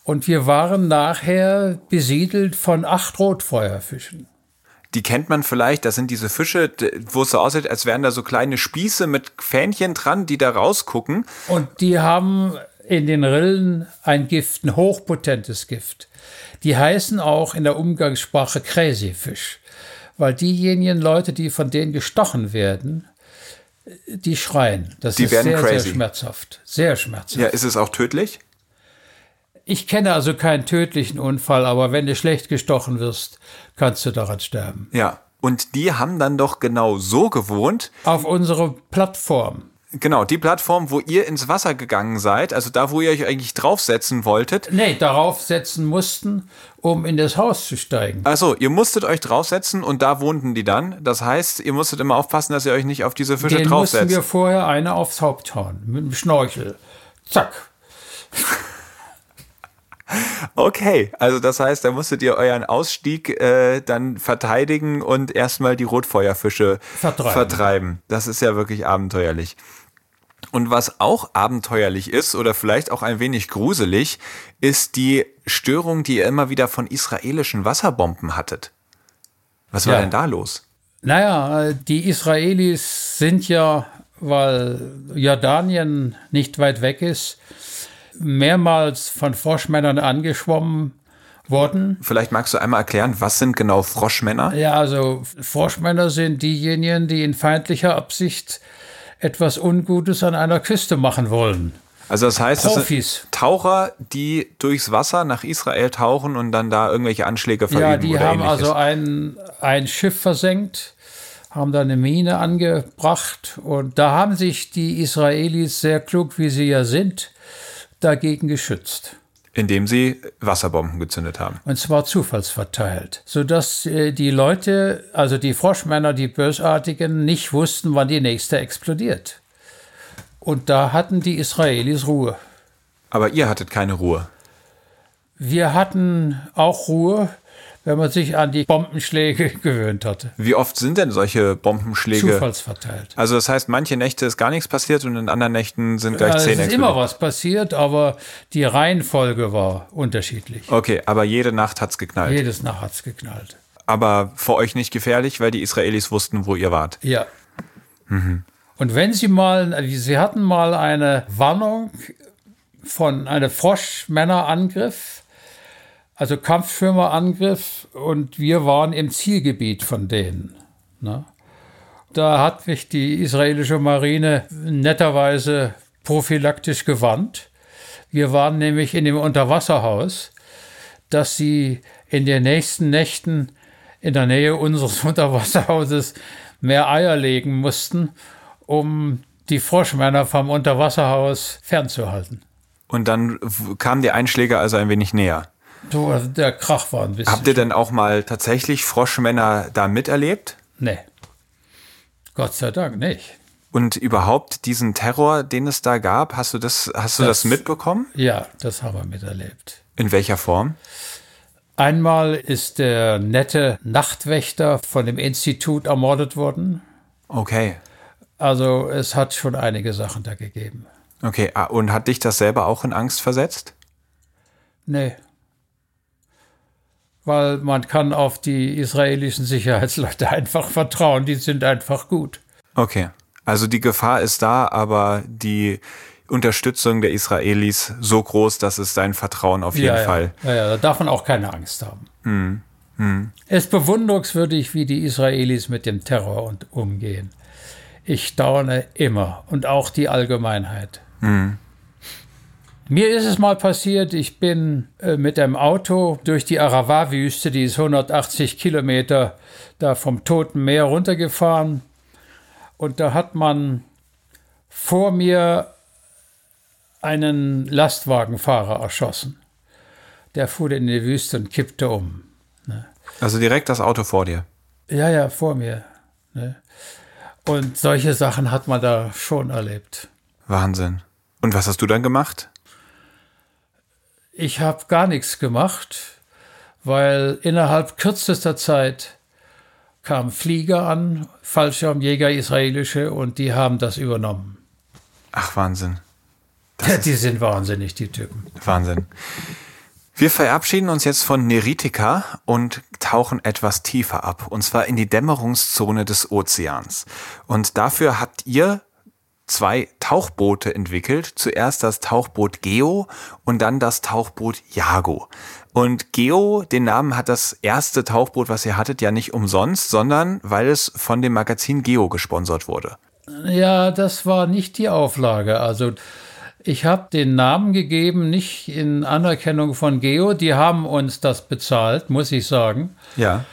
Und wir waren nachher besiedelt von acht Rotfeuerfischen. Die kennt man vielleicht, das sind diese Fische, wo es so aussieht, als wären da so kleine Spieße mit Fähnchen dran, die da rausgucken. Und die haben in den Rillen ein Gift, ein hochpotentes Gift. Die heißen auch in der Umgangssprache Crazyfisch, weil diejenigen Leute, die von denen gestochen werden, die schreien. Das Die ist werden sehr, crazy. sehr schmerzhaft. Sehr schmerzhaft. Ja, ist es auch tödlich? Ich kenne also keinen tödlichen Unfall, aber wenn du schlecht gestochen wirst, kannst du daran sterben. Ja. Und die haben dann doch genau so gewohnt. Auf unsere Plattform. Genau, die Plattform, wo ihr ins Wasser gegangen seid, also da, wo ihr euch eigentlich draufsetzen wolltet. Nee, darauf setzen mussten, um in das Haus zu steigen. Also, ihr musstet euch draufsetzen und da wohnten die dann. Das heißt, ihr musstet immer aufpassen, dass ihr euch nicht auf diese Fische Den mussten draufsetzt. wir vorher eine aufs Haupt hauen, mit dem Schnorchel. Zack. Okay, also das heißt, da musstet ihr euren Ausstieg äh, dann verteidigen und erstmal die Rotfeuerfische Vertreiben. vertreiben. Das ist ja wirklich abenteuerlich. Und was auch abenteuerlich ist oder vielleicht auch ein wenig gruselig, ist die Störung, die ihr immer wieder von israelischen Wasserbomben hattet. Was war Ja. denn da los? Naja, die Israelis sind ja, weil Jordanien nicht weit weg ist, mehrmals von Froschmännern angeschwommen worden. Vielleicht magst du einmal erklären, was sind genau Froschmänner? Ja, also Froschmänner sind diejenigen, die in feindlicher Absicht etwas Ungutes an einer Küste machen wollen. Also das heißt, das sind Taucher, die durchs Wasser nach Israel tauchen und dann da irgendwelche Anschläge verüben Ja, die oder haben ähnliches. also ein, ein Schiff versenkt, haben da eine Mine angebracht und da haben sich die Israelis sehr klug, wie sie ja sind, dagegen geschützt. indem sie Wasserbomben gezündet haben. Und zwar zufallsverteilt, sodass äh, die Leute, also die Froschmänner, die Bösartigen, nicht wussten, wann die nächste explodiert. Und da hatten die Israelis Ruhe. Aber ihr hattet keine Ruhe. Wir hatten auch Ruhe, wenn man sich an die Bombenschläge gewöhnt hatte. Wie oft sind denn solche Bombenschläge? Zufallsverteilt. Also das heißt, manche Nächte ist gar nichts passiert und in anderen Nächten sind gleich Ja, es zehn ist explodiert. immer was passiert, aber die Reihenfolge war unterschiedlich. Okay, aber jede Nacht hat's geknallt. Jedes Nacht hat's geknallt. aber für euch nicht gefährlich, weil die Israelis wussten, wo ihr wart. Ja. Und wenn Sie mal, Sie hatten mal eine Warnung von einem Froschmännerangriff, also Kampfschwimmerangriff, und wir waren im Zielgebiet von denen. Ne? Da hat mich die israelische Marine netterweise prophylaktisch gewarnt. Wir waren nämlich in dem Unterwasserhaus, dass sie in den nächsten Nächten in der Nähe unseres Unterwasserhauses mehr Eier legen mussten, um die Froschmänner vom Unterwasserhaus fernzuhalten. Und dann kamen die Einschläge also ein wenig näher. So, also der Krach war ein bisschen. Habt ihr denn auch mal tatsächlich Froschmänner da miterlebt? Nee. Gott sei Dank nicht. Und überhaupt diesen Terror, den es da gab, hast du das, hast du das, Das- mitbekommen? Ja, das haben wir miterlebt. In welcher Form? Einmal ist der nette Nachtwächter von dem Institut ermordet worden. Okay. Also es hat schon einige Sachen da gegeben. Okay, ah, und hat dich das selber auch in Angst versetzt? Nee. Weil man kann auf die israelischen Sicherheitsleute einfach vertrauen, die sind einfach gut. Okay. Also die Gefahr ist da, aber die Unterstützung der Israelis so groß, dass es dein Vertrauen auf jeden ja, Fall. Ja. Ja, ja, da darf man auch keine Angst haben. Es ist bewunderungswürdig, wie die Israelis mit dem Terror und umgehen. Ich staune immer und auch die Allgemeinheit. Mir ist es mal passiert, ich bin äh, mit dem Auto durch die Arava-Wüste, die ist 180 Kilometer da vom Toten Meer runtergefahren. Und da hat man vor mir einen Lastwagenfahrer erschossen. Der fuhr in die Wüste und kippte um. Also direkt das Auto vor dir. Ja, ja, vor mir. Ne? Und solche Sachen hat man da schon erlebt. Wahnsinn. Und was hast du dann gemacht? Ich habe gar nichts gemacht, weil innerhalb kürzester Zeit kamen Flieger an, Fallschirmjäger israelische, und die haben das übernommen. Ach, Wahnsinn. die sind wahnsinnig, die Typen. Wahnsinn. Wir verabschieden uns jetzt von Neritika und tauchen etwas tiefer ab, und zwar in die Dämmerungszone des Ozeans. Und dafür habt ihr zwei Tauchboote entwickelt. Zuerst das Tauchboot Geo und dann das Tauchboot Jago. Und Geo, den Namen hat das erste Tauchboot, was ihr hattet, ja nicht umsonst, sondern weil es von dem Magazin Geo gesponsert wurde. Ja, das war nicht die Auflage. Also ich habe den Namen gegeben, nicht in Anerkennung von Geo. Die haben uns das bezahlt, muss ich sagen. Ja.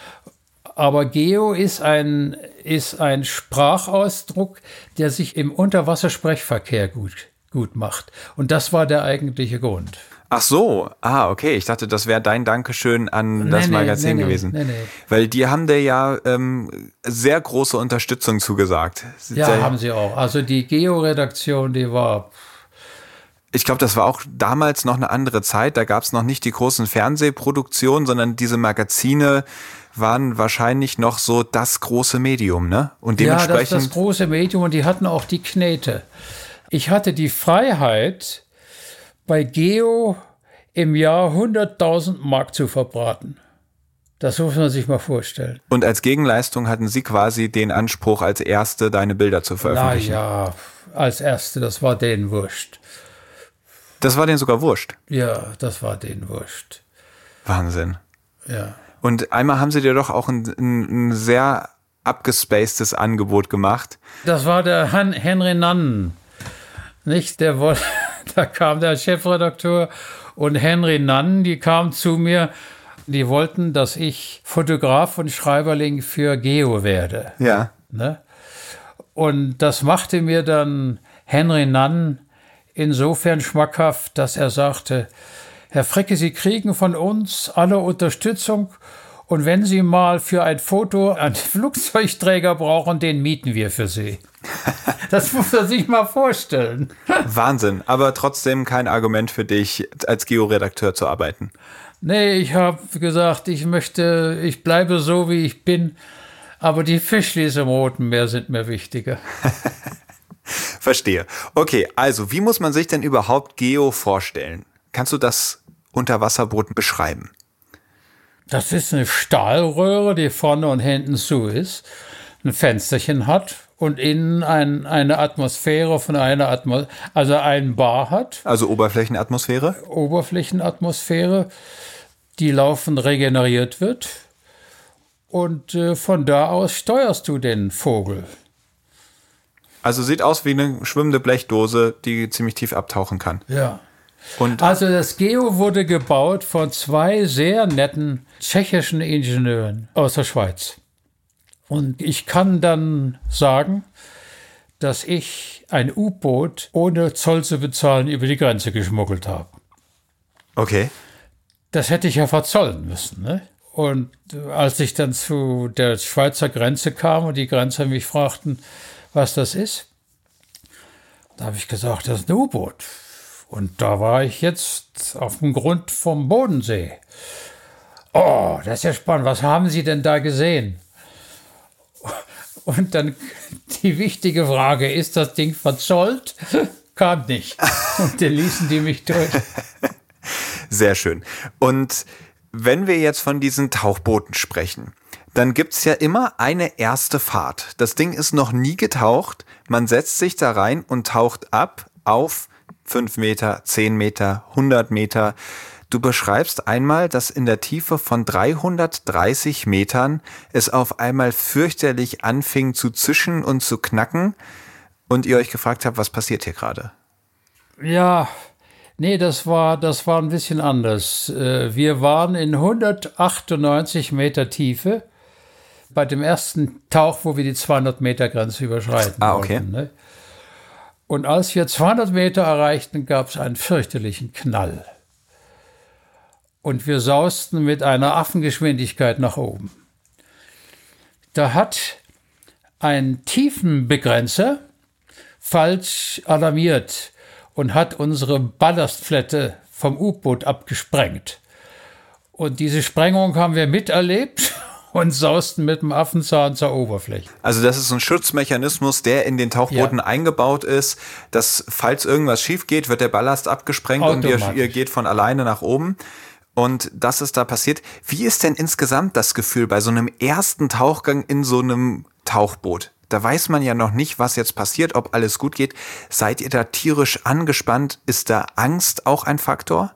Aber Geo ist ein, ist ein Sprachausdruck, der sich im Unterwassersprechverkehr gut, gut macht. Und das war der eigentliche Grund. Ach so, ah, okay. Ich dachte, das wäre dein Dankeschön an das Nee, nee, Magazin nee, nee, gewesen. Weil die haben dir ja ähm, sehr große Unterstützung zugesagt. Ja, sehr, haben sie auch. Also die Geo-Redaktion, die war ich glaube, das war auch damals noch eine andere Zeit. Da gab es noch nicht die großen Fernsehproduktionen, sondern diese Magazine waren wahrscheinlich noch so das große Medium, ne? Und Ja, das, dementsprechend. das große Medium und die hatten auch die Knete. Ich hatte die Freiheit, bei Geo im Jahr 100.000 Mark zu verbraten. Das muss man sich mal vorstellen. und als Gegenleistung hatten sie quasi den Anspruch, als Erste deine Bilder zu Na veröffentlichen. ja, als Erste, das war denen wurscht. Das war denen sogar wurscht. Ja, das war denen wurscht. Wahnsinn. Ja. Und einmal haben sie dir doch auch ein, ein, ein sehr abgespacedes Angebot gemacht. Das war der Han Henry Nannen. Nicht? Der, woll, da kam der Chefredakteur und Henry Nann, die kamen zu mir. Die wollten, dass ich Fotograf und Schreiberling für Geo werde. Ja. Ne? Und das machte mir dann Henry Nann insofern schmackhaft, dass er sagte, Herr Fricke, Sie kriegen von uns alle Unterstützung und wenn Sie mal für ein Foto einen Flugzeugträger brauchen, den mieten wir für Sie. Das muss man sich mal vorstellen. Wahnsinn, aber trotzdem kein Argument für dich, als Georedakteur zu arbeiten. Nee, ich habe gesagt, ich möchte, ich bleibe so, wie ich bin, aber die Fischlis im Roten Meer sind mir wichtiger. Verstehe. Okay, also wie muss man sich denn überhaupt Geo vorstellen? Kannst du das Unterwasserboot beschreiben? Das ist eine Stahlröhre, die vorne und hinten zu ist, ein Fensterchen hat und innen ein, eine Atmosphäre von einer Atmosphäre, also ein Bar hat. Also Oberflächenatmosphäre? Oberflächenatmosphäre, die laufend regeneriert wird. Und äh, von da aus steuerst du den Vogel. Also sieht aus wie eine schwimmende Blechdose, die ziemlich tief abtauchen kann. Ja. Und also das Geo wurde gebaut von zwei sehr netten tschechischen Ingenieuren aus der Schweiz. Und ich kann dann sagen, dass ich ein U-Boot ohne Zoll zu bezahlen über die Grenze geschmuggelt habe. Okay. Das hätte ich ja verzollen müssen. Ne? Und als ich dann zu der Schweizer Grenze kam und die Grenzer mich fragten, was das ist, da habe ich gesagt, das ist ein U-Boot. Und da war ich jetzt auf dem Grund vom Bodensee. Oh, das ist ja spannend. Was haben Sie denn da gesehen? Und dann die wichtige Frage, ist das Ding verzollt? Kam nicht. Und dann ließen die mich durch. Sehr schön. Und wenn wir jetzt von diesen Tauchbooten sprechen, dann gibt es ja immer eine erste Fahrt. Das Ding ist noch nie getaucht. Man setzt sich da rein und taucht ab auf 5 Meter, 10 Meter, 100 Meter. Du beschreibst einmal, dass in der Tiefe von 330 Metern es auf einmal fürchterlich anfing zu zischen und zu knacken und ihr euch gefragt habt, was passiert hier gerade? Ja, nee, das war, das war ein bisschen anders. Äh, wir waren in 198 Meter Tiefe bei dem ersten Tauch, wo wir die 200 Meter Grenze überschreiten ah, okay. wollten. Ne? Und als wir 200 Meter erreichten, gab es einen fürchterlichen Knall. Und wir sausten mit einer Affengeschwindigkeit nach oben. Da hat ein Tiefenbegrenzer falsch alarmiert und hat unsere Ballastflette vom U-Boot abgesprengt. Und diese Sprengung haben wir miterlebt und sausten mit dem Affenzahn zur Oberfläche. Also das ist ein Schutzmechanismus, der in den Tauchbooten ja. eingebaut ist, dass falls irgendwas schief geht, wird der Ballast abgesprengt und ihr, ihr geht von alleine nach oben. Und das ist da passiert. Wie ist denn insgesamt das Gefühl bei so einem ersten Tauchgang in so einem Tauchboot? Da weiß man ja noch nicht, was jetzt passiert, ob alles gut geht. Seid ihr da tierisch angespannt? Ist da Angst auch ein Faktor?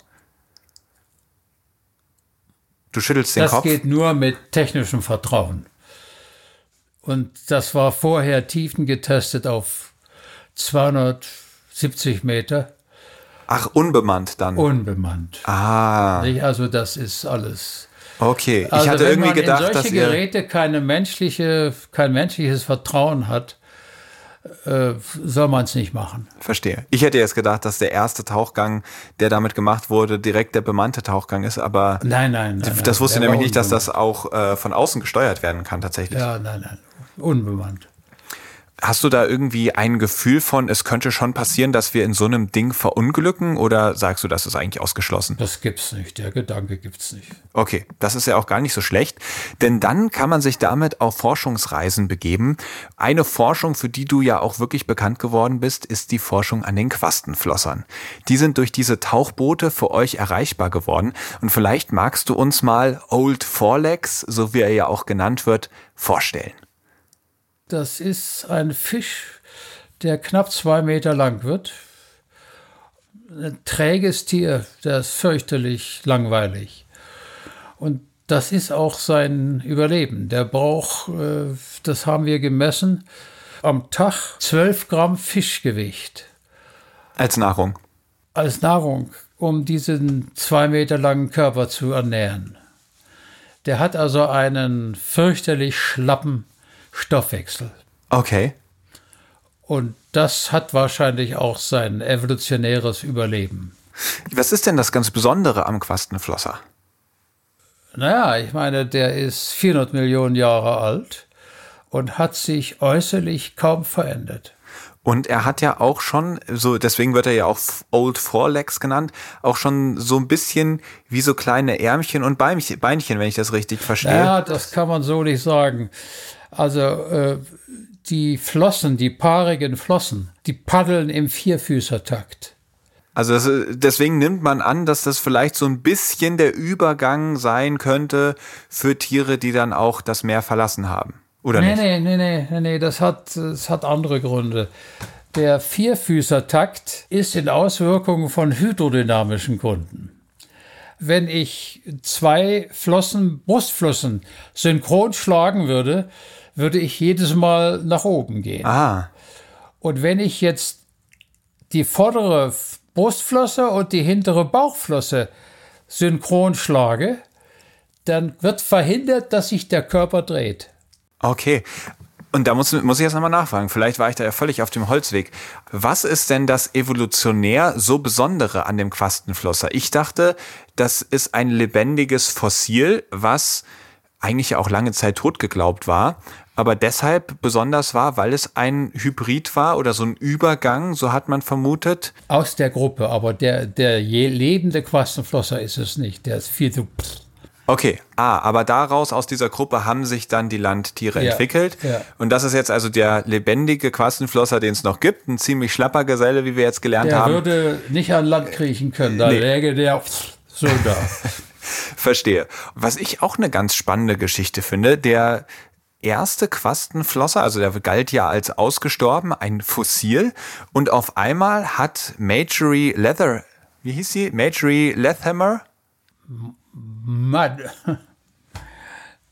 Du schüttelst den das Kopf. Das geht nur mit technischem Vertrauen. Und das war vorher Tiefen getestet auf 270 Meter. Ach, unbemannt dann? Unbemannt. Ah. Also das ist alles. Okay, ich also hatte wenn irgendwie man gedacht, solche dass ihr Geräte keine menschliche, kein menschliches Vertrauen hat, äh, soll man es nicht machen. Verstehe. Ich hätte jetzt gedacht, dass der erste Tauchgang, der damit gemacht wurde, direkt der bemannte Tauchgang ist, aber nein, nein, nein das wusste nein, nämlich nicht, dass das auch äh, von außen gesteuert werden kann tatsächlich. Ja, nein, nein, unbemannt. Hast du da irgendwie ein Gefühl von, es könnte schon passieren, dass wir in so einem Ding verunglücken oder sagst du, das ist eigentlich ausgeschlossen? Das gibt's nicht, der Gedanke gibt's nicht. Okay, das ist ja auch gar nicht so schlecht, denn dann kann man sich damit auf Forschungsreisen begeben. Eine Forschung, für die du ja auch wirklich bekannt geworden bist, ist die Forschung an den Quastenflossern. Die sind durch diese Tauchboote für euch erreichbar geworden und vielleicht magst du uns mal Old Forelegs, so wie er ja auch genannt wird, vorstellen. Das ist ein Fisch, der knapp zwei Meter lang wird. Ein träges Tier, der ist fürchterlich langweilig. Und das ist auch sein Überleben. Der braucht, äh, das haben wir gemessen, am Tag 12 Gramm Fischgewicht. Als Nahrung. als Nahrung, um diesen zwei Meter langen Körper zu ernähren. Der hat also einen fürchterlich schlappen Stoffwechsel. Okay. Und das hat wahrscheinlich auch sein evolutionäres Überleben. Was ist denn das ganz Besondere am Quastenflosser? Naja, ich meine, der ist 400 Millionen Jahre alt und hat sich äußerlich kaum verändert. Und er hat ja auch schon, so deswegen wird er ja auch Old Forelegs genannt, auch schon so ein bisschen wie so kleine Ärmchen und Beinchen, wenn ich das richtig verstehe. Ja, das kann man so nicht sagen. Also äh, die Flossen, die paarigen Flossen, die paddeln im Vierfüßertakt. Also das, deswegen nimmt man an, dass das vielleicht so ein bisschen der Übergang sein könnte für Tiere, die dann auch das Meer verlassen haben. Oder nee, nicht? Nee, nee, nee, nee, nee, das hat, das hat andere Gründe. Der Vierfüßertakt ist in Auswirkungen von hydrodynamischen Gründen. Wenn ich zwei Flossen, Brustflossen synchron schlagen würde, würde ich jedes Mal nach oben gehen. Ah. Und wenn ich jetzt die vordere Brustflosse und die hintere Bauchflosse synchron schlage, dann wird verhindert, dass sich der Körper dreht. Okay. Und da muss, muss ich jetzt nochmal nachfragen. Vielleicht war ich da ja völlig auf dem Holzweg. Was ist denn das evolutionär so Besondere an dem Quastenflosser? Ich dachte, das ist ein lebendiges Fossil, was eigentlich ja auch lange Zeit tot geglaubt war, aber deshalb besonders war, weil es ein Hybrid war oder so ein Übergang, so hat man vermutet. Aus der Gruppe, aber der, der lebende Quastenflosser ist es nicht. Der ist viel zu. Okay, ah, aber daraus, aus dieser Gruppe, haben sich dann die Landtiere Ja, entwickelt. ja. Und das ist jetzt also der lebendige Quastenflosser, den es noch gibt. Ein ziemlich schlapper Geselle, wie wir jetzt gelernt Der haben. würde nicht an Land kriechen können. Da Nee. läge der so da. Verstehe. Was ich auch eine ganz spannende Geschichte finde, der erste Quastenflosser, also der galt ja als ausgestorben, ein Fossil. Und auf einmal hat Majorie Leather, wie hieß sie? Majorie Lethammer? Mann.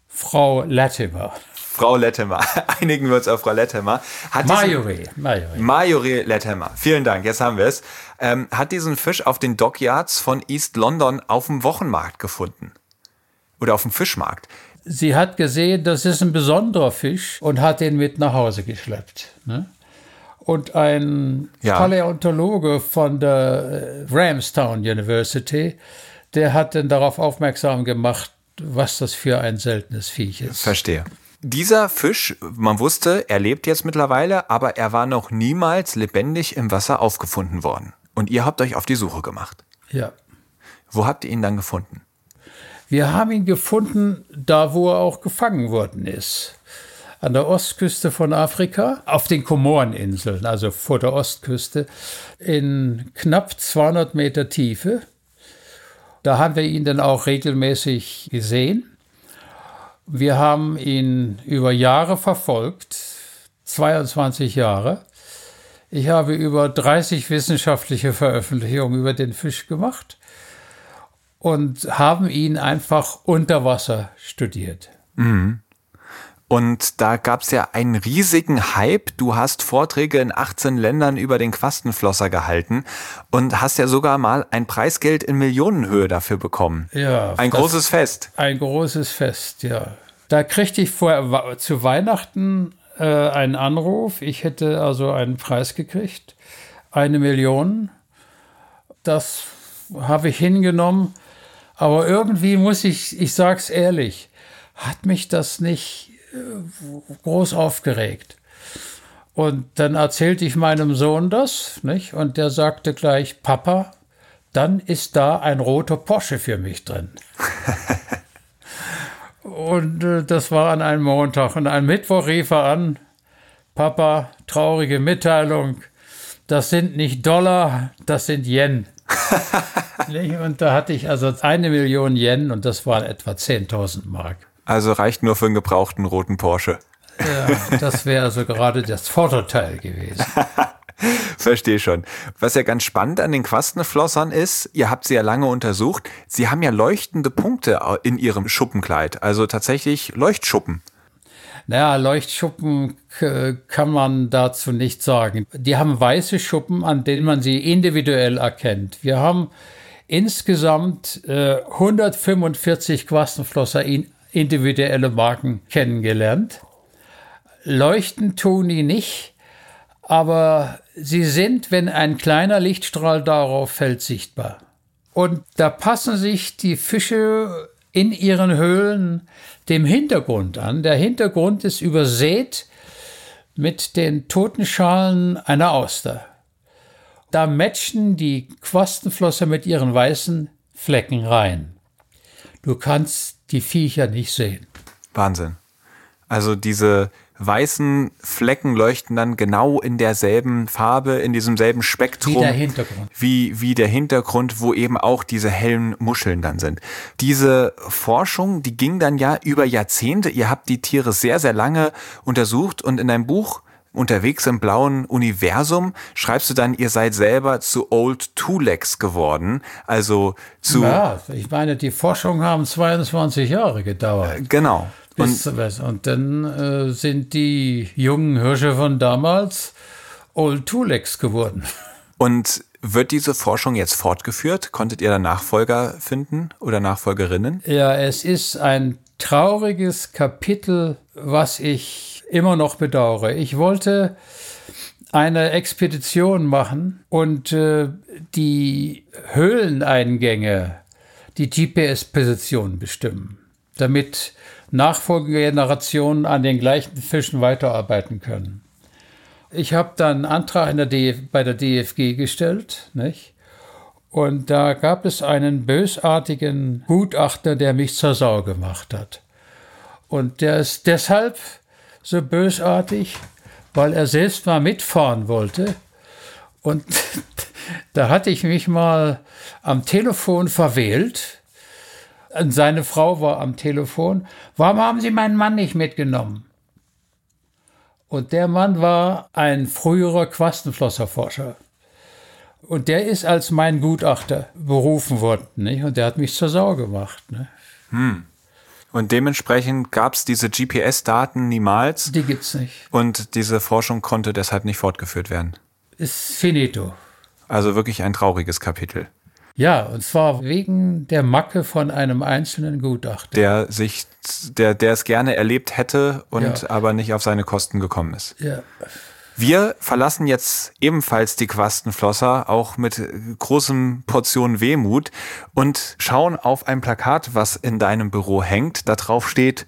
Frau Latimer. Frau Lethammer. Einigen wir uns auf Frau Lethammer. Hat. Majori. Majori Lethammer. Vielen Dank, jetzt haben wir es. Ähm, hat diesen Fisch auf den Dockyards von East London auf dem Wochenmarkt gefunden. Oder auf dem Fischmarkt. Sie hat gesehen, das ist ein besonderer Fisch und hat den mit nach Hause geschleppt. Ne? Und ein Ja. Paläontologe von der äh, Ramstown University, der hat dann darauf aufmerksam gemacht, was das für ein seltenes Viech ist. Verstehe. Dieser Fisch, man wusste, er lebt jetzt mittlerweile, aber er war noch niemals lebendig im Wasser aufgefunden worden. Und ihr habt euch auf die Suche gemacht. Ja. Wo habt ihr ihn dann gefunden? Wir haben ihn gefunden, da wo er auch gefangen worden ist. An der Ostküste von Afrika, auf den Komoreninseln, also vor der Ostküste, in knapp 200 Meter Tiefe. Da haben wir ihn dann auch regelmäßig gesehen. Wir haben ihn über Jahre verfolgt, 22 Jahre. Ich habe über 30 wissenschaftliche Veröffentlichungen über den Fisch gemacht und haben ihn einfach unter Wasser studiert. Und da gab es ja einen riesigen Hype. Du hast Vorträge in 18 Ländern über den Quastenflosser gehalten und hast ja sogar mal ein Preisgeld in Millionenhöhe dafür bekommen. Ja, Ein großes Fest. Ein großes Fest, ja. Da kriegte ich vor, zu Weihnachten äh, einen Anruf. Ich hätte also einen Preis gekriegt. Eine Million. Das habe ich hingenommen. Aber irgendwie muss ich, ich sag's ehrlich, hat mich das nicht äh, groß aufgeregt. Und dann erzählte ich meinem Sohn das, nicht? Und der sagte gleich, Papa, dann ist da ein roter Porsche für mich drin. Und äh, das war an einem Montag. Und am Mittwoch rief er an, Papa, traurige Mitteilung, das sind nicht Dollar, das sind Yen. Und da hatte ich also eine Million Yen und das waren etwa 10.000 Mark. Also reicht nur für einen gebrauchten roten Porsche. Ja, das wäre also gerade das Vorderteil gewesen. Verstehe schon. Was ja ganz spannend an den Quastenflossern ist, ihr habt sie ja lange untersucht, sie haben ja leuchtende Punkte in ihrem Schuppenkleid, also tatsächlich Leuchtschuppen. Naja, Leuchtschuppen kann man dazu nicht sagen. Die haben weiße Schuppen, an denen man sie individuell erkennt. Wir haben insgesamt äh, 145 Quastenflosser in individuelle Marken kennengelernt. Leuchten tun die nicht, aber sie sind, wenn ein kleiner Lichtstrahl darauf fällt, sichtbar. Und da passen sich die Fische in ihren Höhlen dem Hintergrund an. Der Hintergrund ist übersät mit den toten Schalen einer Auster. Da matchen die Quastenflosser mit ihren weißen Flecken rein. Du kannst die Viecher nicht sehen. Wahnsinn. Also diese weißen Flecken leuchten dann genau in derselben Farbe, in diesem selben Spektrum. Wie der Hintergrund. Wie, wie der Hintergrund, wo eben auch diese hellen Muscheln dann sind. Diese Forschung, die ging dann ja über Jahrzehnte. Ihr habt die Tiere sehr, sehr lange untersucht und in deinem Buch unterwegs im blauen Universum schreibst du dann, ihr seid selber zu Old Tulex geworden, also zu... Ja, ich meine, die Forschungen haben 22 Jahre gedauert. Genau. Und, und dann äh, sind die jungen Hirsche von damals Old Tulex geworden. Und wird diese Forschung jetzt fortgeführt? Konntet ihr da Nachfolger finden oder Nachfolgerinnen? Ja, es ist ein trauriges Kapitel, was ich immer noch bedauere. Ich wollte eine Expedition machen und äh, die Höhleneingänge, die GPS-Position bestimmen, damit nachfolgende Generationen an den gleichen Fischen weiterarbeiten können. Ich habe dann einen Antrag der bei der DFG gestellt, nicht? Und da gab es einen bösartigen Gutachter, der mich zur Sau gemacht hat. Und der ist deshalb so bösartig, weil er selbst mal mitfahren wollte. Und da hatte ich mich mal am Telefon verwählt seine Frau war am Telefon. Warum haben Sie meinen Mann nicht mitgenommen? Und der Mann war ein früherer Quastenflosserforscher. Und der ist als mein Gutachter berufen worden. Nicht? Und der hat mich zur Sau gemacht. Ne? Hm. Und dementsprechend gab es diese GPS-Daten niemals. Die gibt es nicht. Und diese Forschung konnte deshalb nicht fortgeführt werden. Ist finito. Also wirklich ein trauriges Kapitel. Ja, und zwar wegen der Macke von einem einzelnen Gutachter. Der sich, der, der es gerne erlebt hätte und ja. aber nicht auf seine Kosten gekommen ist. Ja. Wir verlassen jetzt ebenfalls die Quastenflosser, auch mit großen Portionen Wehmut und schauen auf ein Plakat, was in deinem Büro hängt. Da drauf steht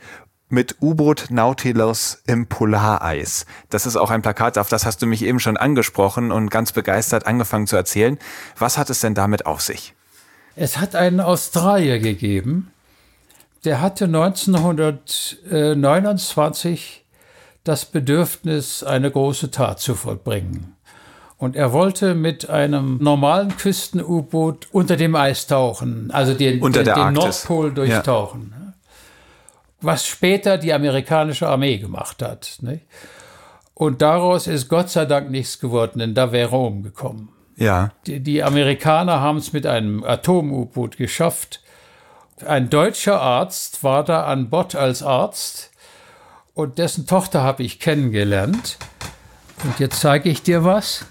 mit U-Boot Nautilus im Polareis. Das ist auch ein Plakat, auf das hast du mich eben schon angesprochen und ganz begeistert angefangen zu erzählen. Was hat es denn damit auf sich? Es hat einen Australier gegeben, der hatte 1929 das Bedürfnis, eine große Tat zu vollbringen. Und er wollte mit einem normalen Küsten-U-Boot unter dem Eis tauchen, also den, unter den, den Nordpol durchtauchen. Ja was später die amerikanische Armee gemacht hat. Nicht? Und daraus ist Gott sei Dank nichts geworden, denn da wäre er umgekommen. Ja. Die, die Amerikaner haben es mit einem Atom-U-Boot geschafft. Ein deutscher Arzt war da an Bord als Arzt und dessen Tochter habe ich kennengelernt. Und jetzt zeige ich dir was.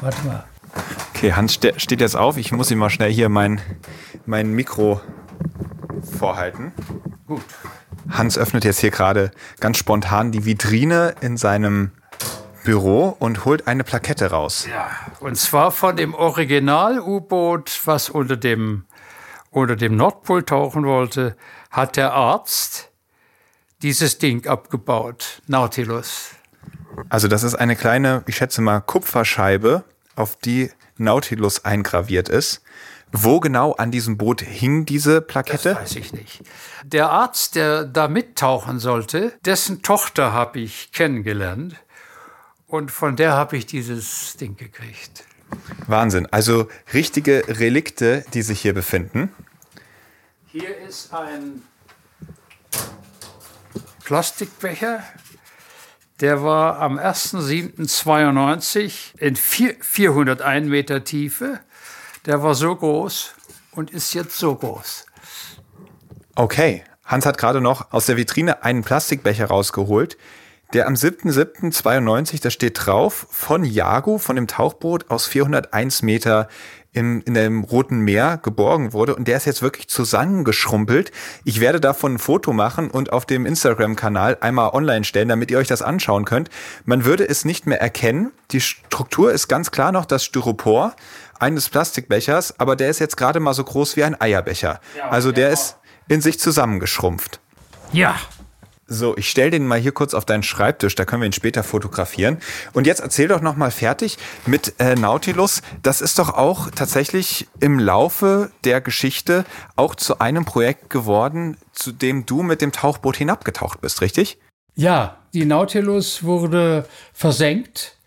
Warte mal. Okay, Hans steht jetzt auf. Ich muss ihm mal schnell hier mein, mein Mikro vorhalten. Gut. Hans öffnet jetzt hier gerade ganz spontan die Vitrine in seinem Büro und holt eine Plakette raus. Ja, und zwar von dem Original-U-Boot, was unter dem, unter dem Nordpol tauchen wollte, hat der Arzt dieses Ding abgebaut, Nautilus. Also das ist eine kleine, ich schätze mal, Kupferscheibe, auf die Nautilus eingraviert ist. Wo genau an diesem Boot hing diese Plakette? Das weiß ich nicht. Der Arzt, der da mittauchen sollte, dessen Tochter habe ich kennengelernt. Und von der habe ich dieses Ding gekriegt. Wahnsinn. Also richtige Relikte, die sich hier befinden. Hier ist ein Plastikbecher. Der war am 1.7.92 in 401 Meter Tiefe der war so groß und ist jetzt so groß. Okay, Hans hat gerade noch aus der Vitrine einen Plastikbecher rausgeholt, der am 7.7.92, da steht drauf, von Jago, von dem Tauchboot aus 401 Meter in, in dem Roten Meer geborgen wurde und der ist jetzt wirklich zusammengeschrumpelt. Ich werde davon ein Foto machen und auf dem Instagram-Kanal einmal online stellen, damit ihr euch das anschauen könnt. Man würde es nicht mehr erkennen. Die Struktur ist ganz klar noch das Styropor eines Plastikbechers, aber der ist jetzt gerade mal so groß wie ein Eierbecher. Also der ist in sich zusammengeschrumpft. Ja, so, ich stell den mal hier kurz auf deinen Schreibtisch, da können wir ihn später fotografieren. Und jetzt erzähl doch noch mal fertig mit äh, Nautilus. Das ist doch auch tatsächlich im Laufe der Geschichte auch zu einem Projekt geworden, zu dem du mit dem Tauchboot hinabgetaucht bist, richtig? Ja, die Nautilus wurde versenkt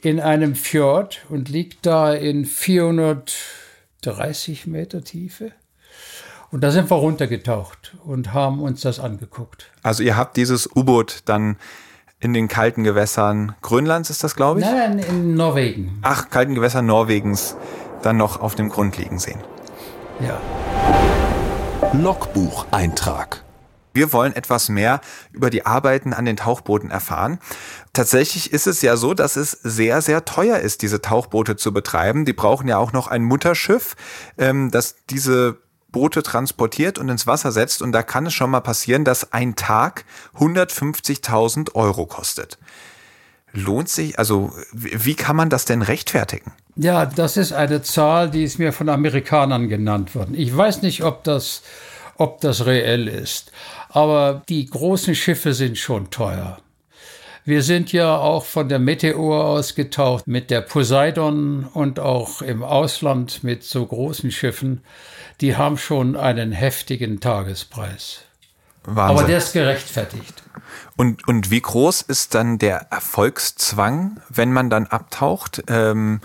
in einem Fjord und liegt da in 430 Meter Tiefe. Und da sind wir runtergetaucht und haben uns das angeguckt. Also ihr habt dieses U-Boot dann in den kalten Gewässern Grönlands ist das, glaube ich? Nein, in Norwegen. Ach, kalten Gewässern Norwegens dann noch auf dem Grund liegen sehen. Ja. Logbucheintrag. Wir wollen etwas mehr über die Arbeiten an den Tauchbooten erfahren. Tatsächlich ist es ja so, dass es sehr, sehr teuer ist, diese Tauchboote zu betreiben. Die brauchen ja auch noch ein Mutterschiff, ähm, das diese Boote transportiert und ins Wasser setzt. Und da kann es schon mal passieren, dass ein Tag 150.000 Euro kostet. Lohnt sich, also wie kann man das denn rechtfertigen? Ja, das ist eine Zahl, die ist mir von Amerikanern genannt worden. Ich weiß nicht, ob das, ob das reell ist, aber die großen Schiffe sind schon teuer. Wir sind ja auch von der Meteor ausgetaucht mit der Poseidon und auch im Ausland mit so großen Schiffen die haben schon einen heftigen Tagespreis. Wahnsinn. Aber der ist gerechtfertigt. Und, und wie groß ist dann der Erfolgszwang, wenn man dann abtaucht? Ähm,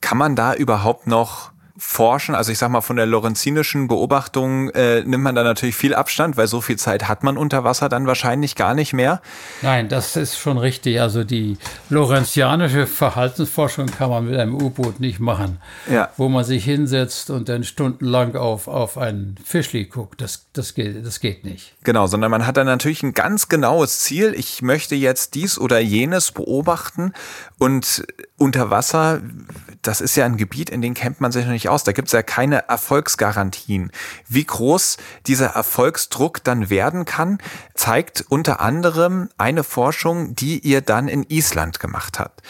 kann man da überhaupt noch forschen. Also ich sag mal, von der lorenzinischen Beobachtung äh, nimmt man da natürlich viel Abstand, weil so viel Zeit hat man unter Wasser dann wahrscheinlich gar nicht mehr. Nein, das ist schon richtig. Also die lorenzianische Verhaltensforschung kann man mit einem U-Boot nicht machen. Ja. Wo man sich hinsetzt und dann stundenlang auf, auf einen Fischli guckt. Das, das, geht, das geht nicht. Genau, sondern man hat dann natürlich ein ganz genaues Ziel. Ich möchte jetzt dies oder jenes beobachten und unter Wasser, das ist ja ein Gebiet, in dem kennt man sich noch nicht aus. Da gibt es ja keine Erfolgsgarantien. Wie groß dieser Erfolgsdruck dann werden kann, zeigt unter anderem eine Forschung, die ihr dann in Island gemacht habt.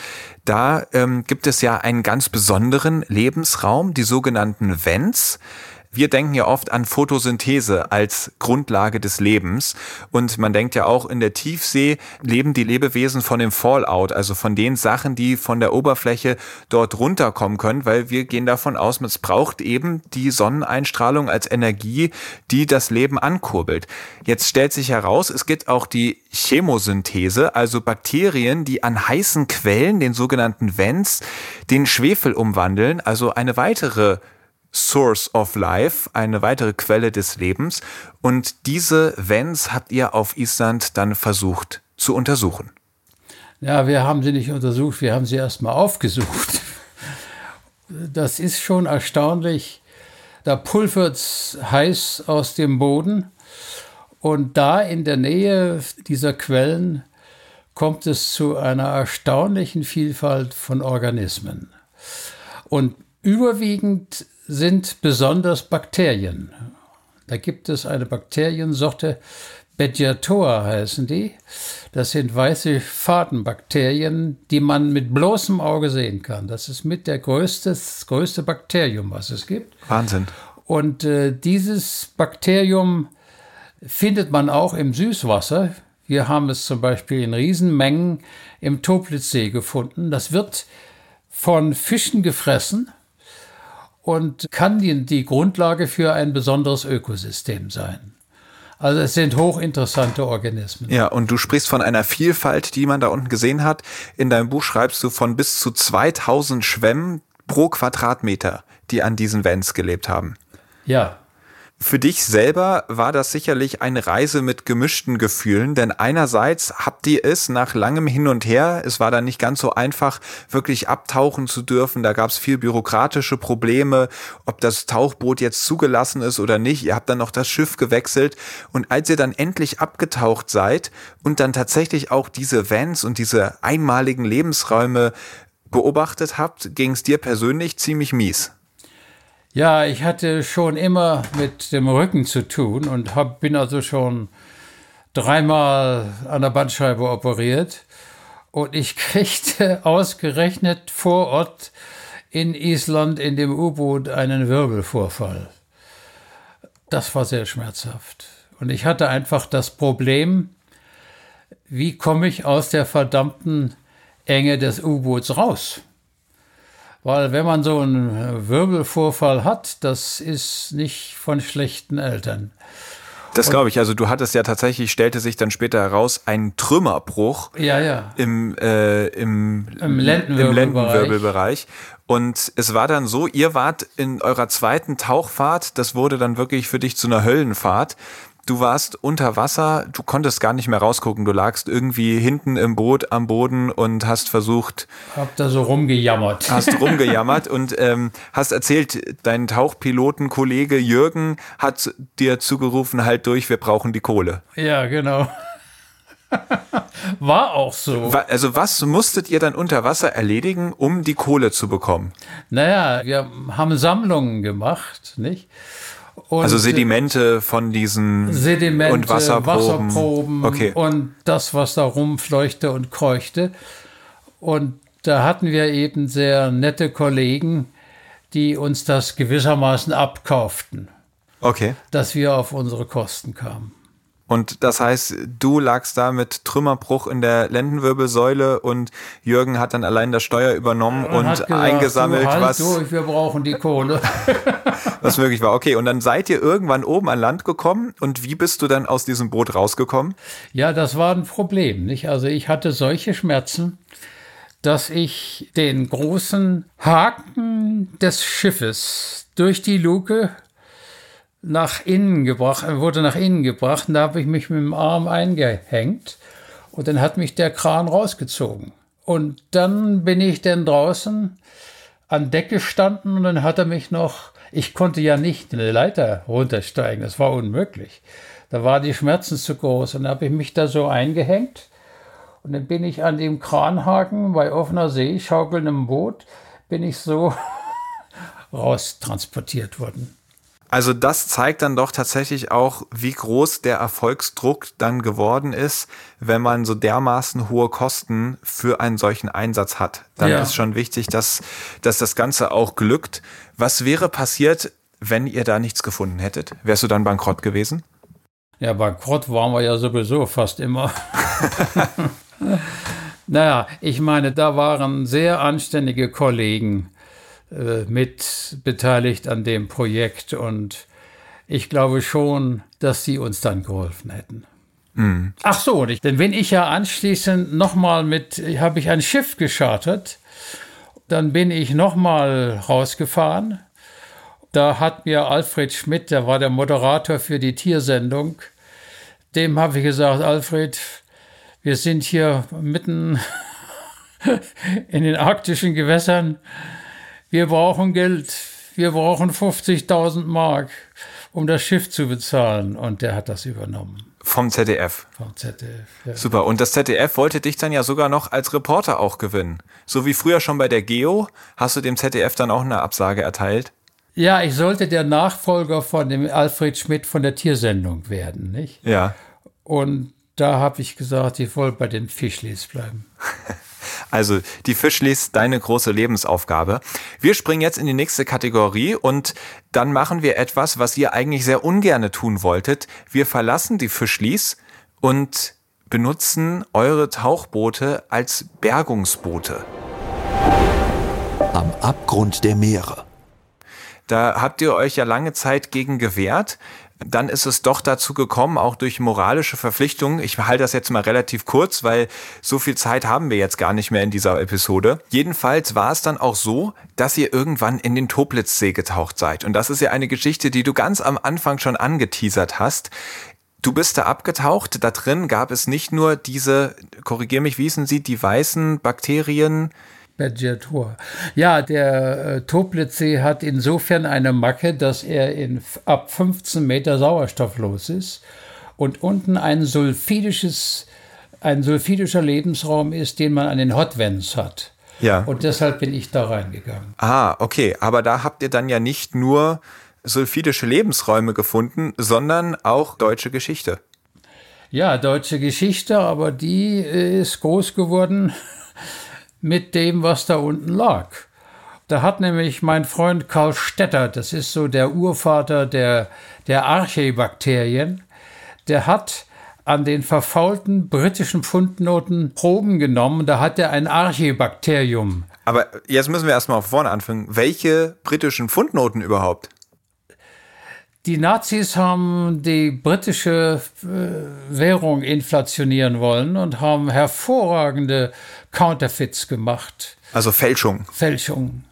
Da ähm, gibt es ja einen ganz besonderen Lebensraum, die sogenannten Vents. Wir denken ja oft an Photosynthese als Grundlage des Lebens und man denkt ja auch in der Tiefsee leben die Lebewesen von dem Fallout, also von den Sachen, die von der Oberfläche dort runterkommen können, weil wir gehen davon aus, es braucht eben die Sonneneinstrahlung als Energie, die das Leben ankurbelt. Jetzt stellt sich heraus, es gibt auch die Chemosynthese, also Bakterien, die an heißen Quellen, den sogenannten Vents, den Schwefel umwandeln, also eine weitere Source of Life, eine weitere Quelle des Lebens. Und diese Vents habt ihr auf Island dann versucht zu untersuchen. Ja, wir haben sie nicht untersucht, wir haben sie erstmal aufgesucht. Das ist schon erstaunlich. Da pulvert es heiß aus dem Boden und da in der Nähe dieser Quellen kommt es zu einer erstaunlichen Vielfalt von Organismen. Und überwiegend sind besonders Bakterien. Da gibt es eine Bakteriensorte, Bediator heißen die. Das sind weiße Fadenbakterien, die man mit bloßem Auge sehen kann. Das ist mit der größte, das größte Bakterium, was es gibt. Wahnsinn. Und äh, dieses Bakterium findet man auch im Süßwasser. Wir haben es zum Beispiel in Riesenmengen im Toplitzsee gefunden. Das wird von Fischen gefressen und kann die, die Grundlage für ein besonderes Ökosystem sein. Also es sind hochinteressante Organismen. Ja, und du sprichst von einer Vielfalt, die man da unten gesehen hat. In deinem Buch schreibst du von bis zu 2000 Schwämmen pro Quadratmeter, die an diesen Vents gelebt haben. Ja. Für dich selber war das sicherlich eine Reise mit gemischten Gefühlen, denn einerseits habt ihr es nach langem Hin und Her, es war dann nicht ganz so einfach, wirklich abtauchen zu dürfen, da gab es viel bürokratische Probleme, ob das Tauchboot jetzt zugelassen ist oder nicht, ihr habt dann noch das Schiff gewechselt. Und als ihr dann endlich abgetaucht seid und dann tatsächlich auch diese Vans und diese einmaligen Lebensräume beobachtet habt, ging es dir persönlich ziemlich mies. Ja, ich hatte schon immer mit dem Rücken zu tun und hab, bin also schon dreimal an der Bandscheibe operiert. Und ich kriegte ausgerechnet vor Ort in Island in dem U-Boot einen Wirbelvorfall. Das war sehr schmerzhaft. Und ich hatte einfach das Problem, wie komme ich aus der verdammten Enge des U-Boots raus? Weil wenn man so einen Wirbelvorfall hat, das ist nicht von schlechten Eltern. Das glaube ich. Also du hattest ja tatsächlich, stellte sich dann später heraus, einen Trümmerbruch ja, ja. Im, äh, im, Im, Lendenwirbelbereich. im Lendenwirbelbereich. Und es war dann so, ihr wart in eurer zweiten Tauchfahrt, das wurde dann wirklich für dich zu einer Höllenfahrt du warst unter Wasser, du konntest gar nicht mehr rausgucken, du lagst irgendwie hinten im Boot am Boden und hast versucht. Hab da so rumgejammert. Hast rumgejammert und ähm, hast erzählt, dein Tauchpilotenkollege Jürgen hat dir zugerufen, halt durch, wir brauchen die Kohle. Ja, genau. War auch so. Also was musstet ihr dann unter Wasser erledigen, um die Kohle zu bekommen? Naja, wir haben Sammlungen gemacht, nicht? Und also Sedimente von diesen Sedimente, und Wasserproben. Wasserproben okay. und das, was da rumfleuchte und keuchte. Und da hatten wir eben sehr nette Kollegen, die uns das gewissermaßen abkauften. Okay. Dass wir auf unsere Kosten kamen. Und das heißt, du lagst da mit Trümmerbruch in der Lendenwirbelsäule und Jürgen hat dann allein das Steuer übernommen und, und gesagt, eingesammelt, halt was. Durch, wir brauchen die Kohle. was möglich war. Okay, und dann seid ihr irgendwann oben an Land gekommen und wie bist du dann aus diesem Boot rausgekommen? Ja, das war ein Problem, nicht? Also ich hatte solche Schmerzen, dass ich den großen Haken des Schiffes durch die Luke nach innen gebracht, wurde nach innen gebracht und da habe ich mich mit dem Arm eingehängt und dann hat mich der Kran rausgezogen. Und dann bin ich dann draußen an Deck gestanden und dann hat er mich noch, ich konnte ja nicht eine Leiter runtersteigen, das war unmöglich. Da waren die Schmerzen zu groß und dann habe ich mich da so eingehängt und dann bin ich an dem Kranhaken bei offener See, schaukelndem Boot, bin ich so raustransportiert worden. Also das zeigt dann doch tatsächlich auch, wie groß der Erfolgsdruck dann geworden ist, wenn man so dermaßen hohe Kosten für einen solchen Einsatz hat. Dann ja. ist schon wichtig, dass, dass das Ganze auch glückt. Was wäre passiert, wenn ihr da nichts gefunden hättet? Wärst du dann bankrott gewesen? Ja, bankrott waren wir ja sowieso fast immer. naja, ich meine, da waren sehr anständige Kollegen äh, mit beteiligt an dem Projekt und ich glaube schon, dass sie uns dann geholfen hätten. Mhm. Ach so, denn wenn ich ja anschließend nochmal mit, habe ich ein Schiff geschartet, dann bin ich nochmal rausgefahren. Da hat mir Alfred Schmidt, der war der Moderator für die Tiersendung, dem habe ich gesagt, Alfred, wir sind hier mitten in den arktischen Gewässern wir brauchen Geld, wir brauchen 50.000 Mark, um das Schiff zu bezahlen. Und der hat das übernommen. Vom ZDF. Vom ZDF. Ja. Super. Und das ZDF wollte dich dann ja sogar noch als Reporter auch gewinnen. So wie früher schon bei der Geo, hast du dem ZDF dann auch eine Absage erteilt? Ja, ich sollte der Nachfolger von dem Alfred Schmidt von der Tiersendung werden, nicht? Ja. Und da habe ich gesagt, ich wollte bei den Fischlis bleiben. Also die Fischlis, deine große Lebensaufgabe. Wir springen jetzt in die nächste Kategorie und dann machen wir etwas, was ihr eigentlich sehr ungerne tun wolltet. Wir verlassen die Fischlis und benutzen eure Tauchboote als Bergungsboote. Am Abgrund der Meere. Da habt ihr euch ja lange Zeit gegen gewehrt. Dann ist es doch dazu gekommen, auch durch moralische Verpflichtungen. Ich halte das jetzt mal relativ kurz, weil so viel Zeit haben wir jetzt gar nicht mehr in dieser Episode. Jedenfalls war es dann auch so, dass ihr irgendwann in den Toplitzsee getaucht seid. Und das ist ja eine Geschichte, die du ganz am Anfang schon angeteasert hast. Du bist da abgetaucht, da drin gab es nicht nur diese, korrigier mich, wie hießen sie, die weißen Bakterien, Bergiatur. Ja, der äh, Toplitzsee hat insofern eine Macke, dass er in, ab 15 Meter sauerstofflos ist und unten ein sulfidisches, ein sulfidischer Lebensraum ist, den man an den Hotwends hat. Ja. Und deshalb bin ich da reingegangen. Ah, okay. Aber da habt ihr dann ja nicht nur sulfidische Lebensräume gefunden, sondern auch deutsche Geschichte. Ja, deutsche Geschichte, aber die ist groß geworden mit dem, was da unten lag. Da hat nämlich mein Freund Karl Stetter, das ist so der Urvater der, der Archäbakterien, der hat an den verfaulten britischen Pfundnoten Proben genommen. Da hat er ein Archäbakterium. Aber jetzt müssen wir erstmal vorne anfangen. Welche britischen Pfundnoten überhaupt? Die Nazis haben die britische äh, Währung inflationieren wollen und haben hervorragende Counterfeits gemacht. Also Fälschung. Fälschung.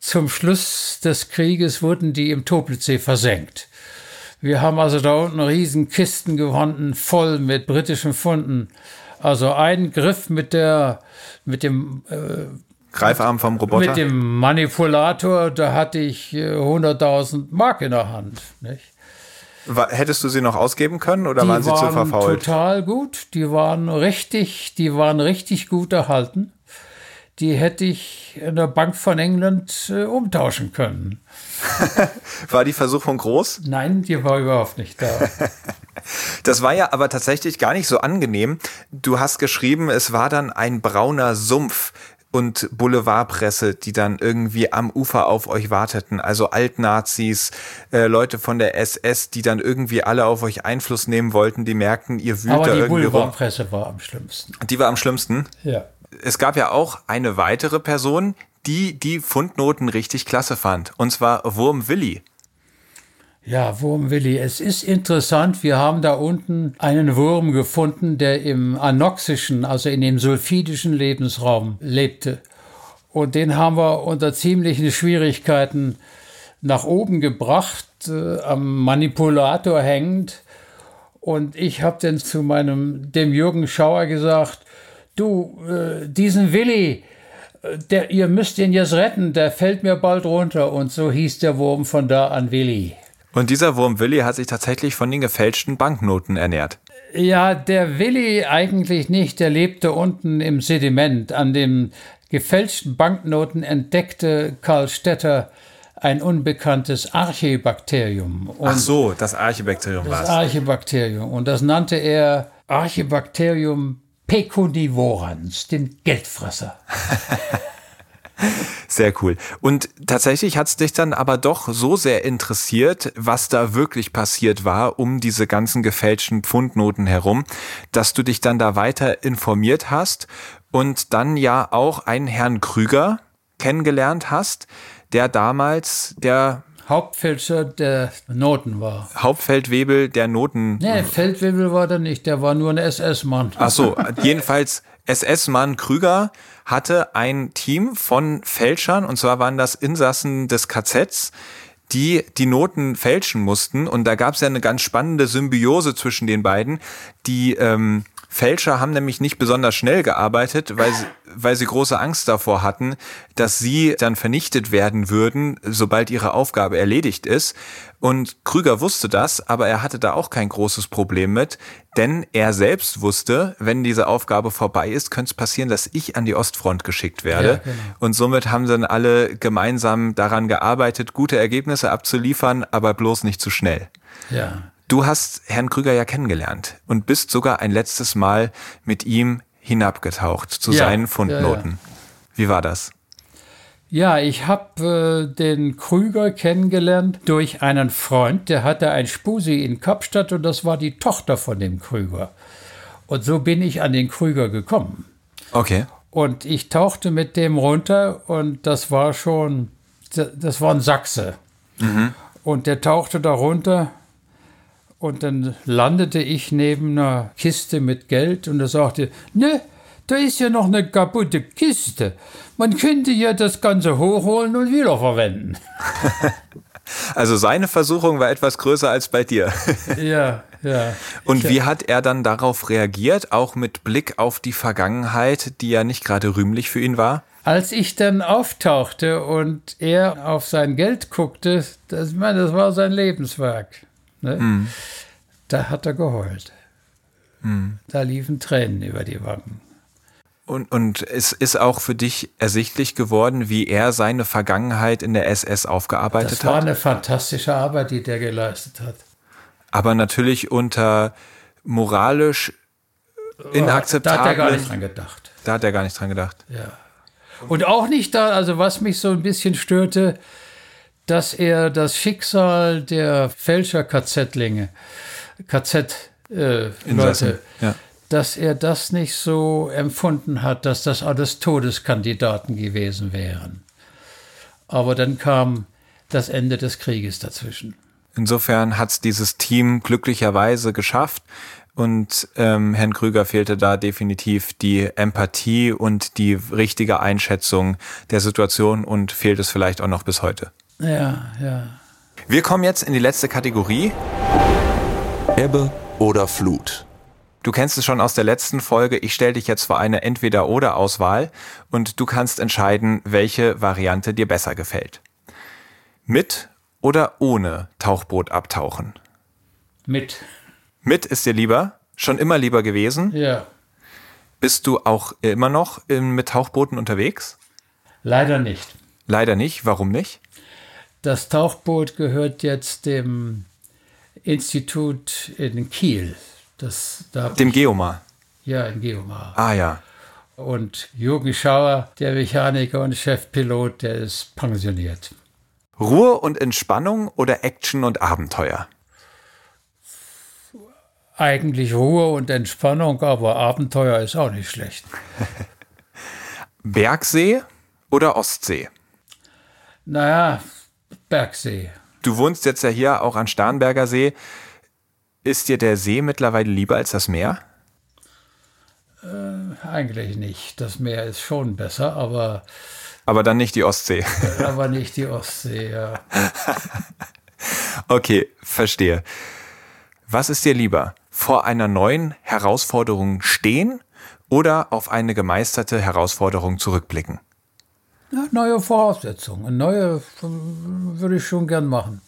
Zum Schluss des Krieges wurden die im Toplitzsee versenkt. Wir haben also da unten riesen Kisten gefunden, voll mit britischen Funden. Also ein Griff mit der, mit dem äh, Greifarm vom Roboter? Mit dem Manipulator, da hatte ich 100.000 äh, Mark in der Hand. Nicht? Hättest du sie noch ausgeben können oder die waren sie waren zu verfault? Total gut. Die waren richtig, die waren richtig gut erhalten. Die hätte ich in der Bank von England äh, umtauschen können. war die Versuchung groß? Nein, die war überhaupt nicht da. Das war ja aber tatsächlich gar nicht so angenehm. Du hast geschrieben, es war dann ein brauner Sumpf und Boulevardpresse, die dann irgendwie am Ufer auf euch warteten. Also Altnazis, äh, Leute von der SS, die dann irgendwie alle auf euch Einfluss nehmen wollten, die merkten, ihr wühlt Aber da die irgendwie Boulevardpresse war am schlimmsten. Die war am schlimmsten? Ja. Es gab ja auch eine weitere Person, die die Fundnoten richtig klasse fand. Und zwar Wurm Willi. Ja, Wurmwilli, es ist interessant. Wir haben da unten einen Wurm gefunden, der im anoxischen, also in dem sulfidischen Lebensraum lebte. Und den haben wir unter ziemlichen Schwierigkeiten nach oben gebracht, äh, am Manipulator hängend. Und ich habe dann zu meinem, dem Jürgen Schauer gesagt, du, äh, diesen Willi, äh, der, ihr müsst ihn jetzt retten, der fällt mir bald runter. Und so hieß der Wurm von da an Willi. Und dieser Wurm Willi hat sich tatsächlich von den gefälschten Banknoten ernährt. Ja, der Willi eigentlich nicht. Der lebte unten im Sediment. An den gefälschten Banknoten entdeckte Karl Stetter ein unbekanntes Archibakterium. Und Ach so, das Archibakterium war es. Das Archibakterium. Und das nannte er Archibakterium pecunivorans, den Geldfresser. Sehr cool. Und tatsächlich hat es dich dann aber doch so sehr interessiert, was da wirklich passiert war um diese ganzen gefälschten Pfundnoten herum, dass du dich dann da weiter informiert hast und dann ja auch einen Herrn Krüger kennengelernt hast, der damals der Hauptfälscher der Noten war. Hauptfeldwebel der Noten. Nee, Feldwebel war der nicht, der war nur ein SS-Mann. Ach so, jedenfalls SS-Mann Krüger hatte ein Team von Fälschern, und zwar waren das Insassen des KZs, die die Noten fälschen mussten. Und da gab es ja eine ganz spannende Symbiose zwischen den beiden. Die ähm, Fälscher haben nämlich nicht besonders schnell gearbeitet, weil sie, weil sie große Angst davor hatten, dass sie dann vernichtet werden würden, sobald ihre Aufgabe erledigt ist. Und Krüger wusste das, aber er hatte da auch kein großes Problem mit, denn er selbst wusste, wenn diese Aufgabe vorbei ist, könnte es passieren, dass ich an die Ostfront geschickt werde. Ja, genau. Und somit haben dann alle gemeinsam daran gearbeitet, gute Ergebnisse abzuliefern, aber bloß nicht zu schnell. Ja. Du hast Herrn Krüger ja kennengelernt und bist sogar ein letztes Mal mit ihm hinabgetaucht zu ja, seinen Fundnoten. Ja, ja. Wie war das? Ja, ich habe äh, den Krüger kennengelernt durch einen Freund, der hatte ein Spusi in Kapstadt und das war die Tochter von dem Krüger. Und so bin ich an den Krüger gekommen. Okay. Und ich tauchte mit dem runter und das war schon, das war ein Sachse. Mhm. Und der tauchte da runter Und dann landete ich neben einer Kiste mit Geld und er sagte, ne, da ist ja noch eine kaputte Kiste. Man könnte ja das Ganze hochholen und wiederverwenden. Also seine Versuchung war etwas größer als bei dir. Ja, ja. Und wie hat er dann darauf reagiert, auch mit Blick auf die Vergangenheit, die ja nicht gerade rühmlich für ihn war? Als ich dann auftauchte und er auf sein Geld guckte, das, ich meine, das war sein Lebenswerk. Ne? Mm. Da hat er geheult. Mm. Da liefen Tränen über die Wangen. Und, und es ist auch für dich ersichtlich geworden, wie er seine Vergangenheit in der SS aufgearbeitet hat? Das war hat? eine fantastische Arbeit, die der geleistet hat. Aber natürlich unter moralisch inakzeptablen... Da hat er gar nicht dran gedacht. Da hat er gar nicht dran gedacht. Ja. Und auch nicht da, also was mich so ein bisschen störte, dass er das Schicksal der Fälscher-KZ-Linge, KZ-Leute, äh, ja dass er das nicht so empfunden hat, dass das alles Todeskandidaten gewesen wären. Aber dann kam das Ende des Krieges dazwischen. Insofern hat es dieses Team glücklicherweise geschafft. Und ähm, Herrn Krüger fehlte da definitiv die Empathie und die richtige Einschätzung der Situation und fehlt es vielleicht auch noch bis heute. Ja, ja. Wir kommen jetzt in die letzte Kategorie. Ebbe oder Flut. Du kennst es schon aus der letzten Folge. Ich stelle dich jetzt vor eine Entweder-oder-Auswahl und du kannst entscheiden, welche Variante dir besser gefällt. Mit oder ohne Tauchboot abtauchen? Mit. Mit ist dir lieber? Schon immer lieber gewesen? Ja. Bist du auch immer noch mit Tauchbooten unterwegs? Leider nicht. Leider nicht. Warum nicht? Das Tauchboot gehört jetzt dem Institut in Kiel. Das, da Dem Geomar? Ja, in Geomar. Ah ja. Und Jürgen Schauer, der Mechaniker und Chefpilot, der ist pensioniert. Ruhe und Entspannung oder Action und Abenteuer? Eigentlich Ruhe und Entspannung, aber Abenteuer ist auch nicht schlecht. Bergsee oder Ostsee? Naja, Bergsee. Du wohnst jetzt ja hier auch an Starnberger See. Ist dir der See mittlerweile lieber als das Meer? Äh, eigentlich nicht. Das Meer ist schon besser, aber. Aber dann nicht die Ostsee. aber nicht die Ostsee, ja. okay, verstehe. Was ist dir lieber? Vor einer neuen Herausforderung stehen oder auf eine gemeisterte Herausforderung zurückblicken? Ja, neue Voraussetzungen. Neue würde ich schon gern machen.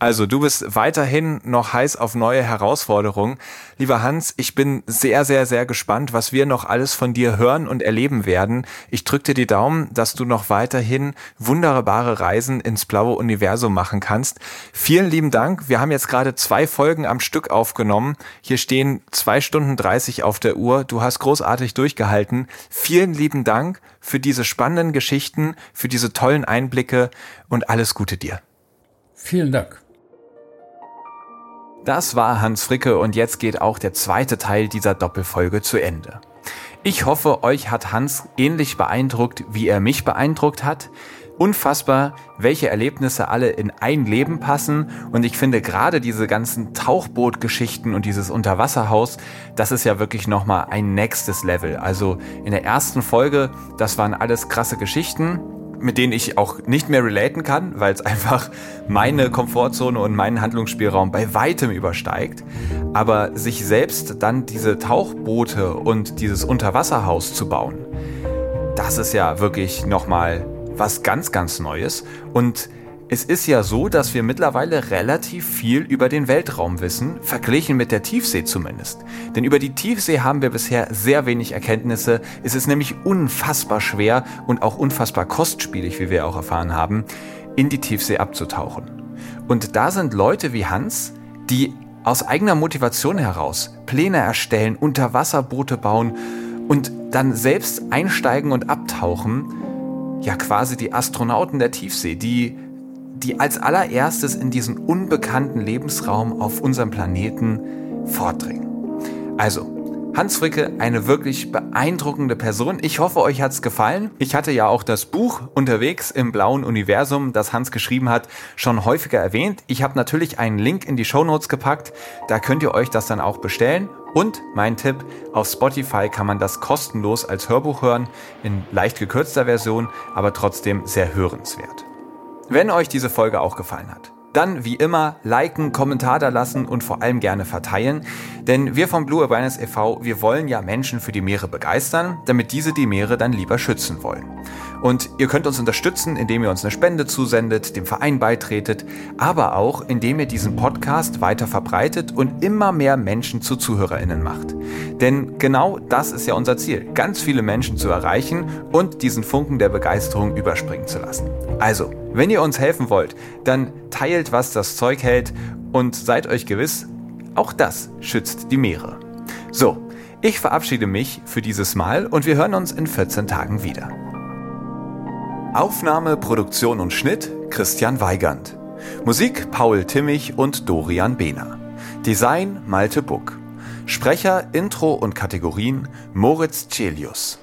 Also du bist weiterhin noch heiß auf neue Herausforderungen. Lieber Hans, ich bin sehr, sehr, sehr gespannt, was wir noch alles von dir hören und erleben werden. Ich drücke dir die Daumen, dass du noch weiterhin wunderbare Reisen ins blaue Universum machen kannst. Vielen lieben Dank. Wir haben jetzt gerade zwei Folgen am Stück aufgenommen. Hier stehen zwei Stunden dreißig auf der Uhr. Du hast großartig durchgehalten. Vielen lieben Dank für diese spannenden Geschichten, für diese tollen Einblicke und alles Gute dir. Vielen Dank. Das war Hans Fricke und jetzt geht auch der zweite Teil dieser Doppelfolge zu Ende. Ich hoffe, euch hat Hans ähnlich beeindruckt, wie er mich beeindruckt hat. Unfassbar, welche Erlebnisse alle in ein Leben passen. Und ich finde gerade diese ganzen Tauchbootgeschichten und dieses Unterwasserhaus, das ist ja wirklich nochmal ein nächstes Level. Also in der ersten Folge, das waren alles krasse Geschichten mit denen ich auch nicht mehr relaten kann, weil es einfach meine Komfortzone und meinen Handlungsspielraum bei weitem übersteigt. Aber sich selbst dann diese Tauchboote und dieses Unterwasserhaus zu bauen, das ist ja wirklich nochmal was ganz, ganz Neues. Und es ist ja so, dass wir mittlerweile relativ viel über den Weltraum wissen, verglichen mit der Tiefsee zumindest. Denn über die Tiefsee haben wir bisher sehr wenig Erkenntnisse. Es ist nämlich unfassbar schwer und auch unfassbar kostspielig, wie wir auch erfahren haben, in die Tiefsee abzutauchen. Und da sind Leute wie Hans, die aus eigener Motivation heraus Pläne erstellen, Unterwasserboote bauen und dann selbst einsteigen und abtauchen. Ja, quasi die Astronauten der Tiefsee, die die als allererstes in diesen unbekannten Lebensraum auf unserem Planeten vordringen. Also, Hans Fricke, eine wirklich beeindruckende Person. Ich hoffe, euch hat's gefallen. Ich hatte ja auch das Buch unterwegs im blauen Universum, das Hans geschrieben hat, schon häufiger erwähnt. Ich habe natürlich einen Link in die Show Notes gepackt. Da könnt ihr euch das dann auch bestellen. Und mein Tipp, auf Spotify kann man das kostenlos als Hörbuch hören, in leicht gekürzter Version, aber trotzdem sehr hörenswert. Wenn euch diese Folge auch gefallen hat, dann wie immer liken, Kommentar da lassen und vor allem gerne verteilen. Denn wir vom Blue Awareness e.V., wir wollen ja Menschen für die Meere begeistern, damit diese die Meere dann lieber schützen wollen. Und ihr könnt uns unterstützen, indem ihr uns eine Spende zusendet, dem Verein beitretet, aber auch indem ihr diesen Podcast weiter verbreitet und immer mehr Menschen zu ZuhörerInnen macht. Denn genau das ist ja unser Ziel, ganz viele Menschen zu erreichen und diesen Funken der Begeisterung überspringen zu lassen. Also, wenn ihr uns helfen wollt, dann teilt, was das Zeug hält und seid euch gewiss, auch das schützt die Meere. So, ich verabschiede mich für dieses Mal und wir hören uns in 14 Tagen wieder. Aufnahme, Produktion und Schnitt Christian Weigand. Musik Paul Timmich und Dorian Behner. Design Malte Buck. Sprecher, Intro und Kategorien Moritz Celius.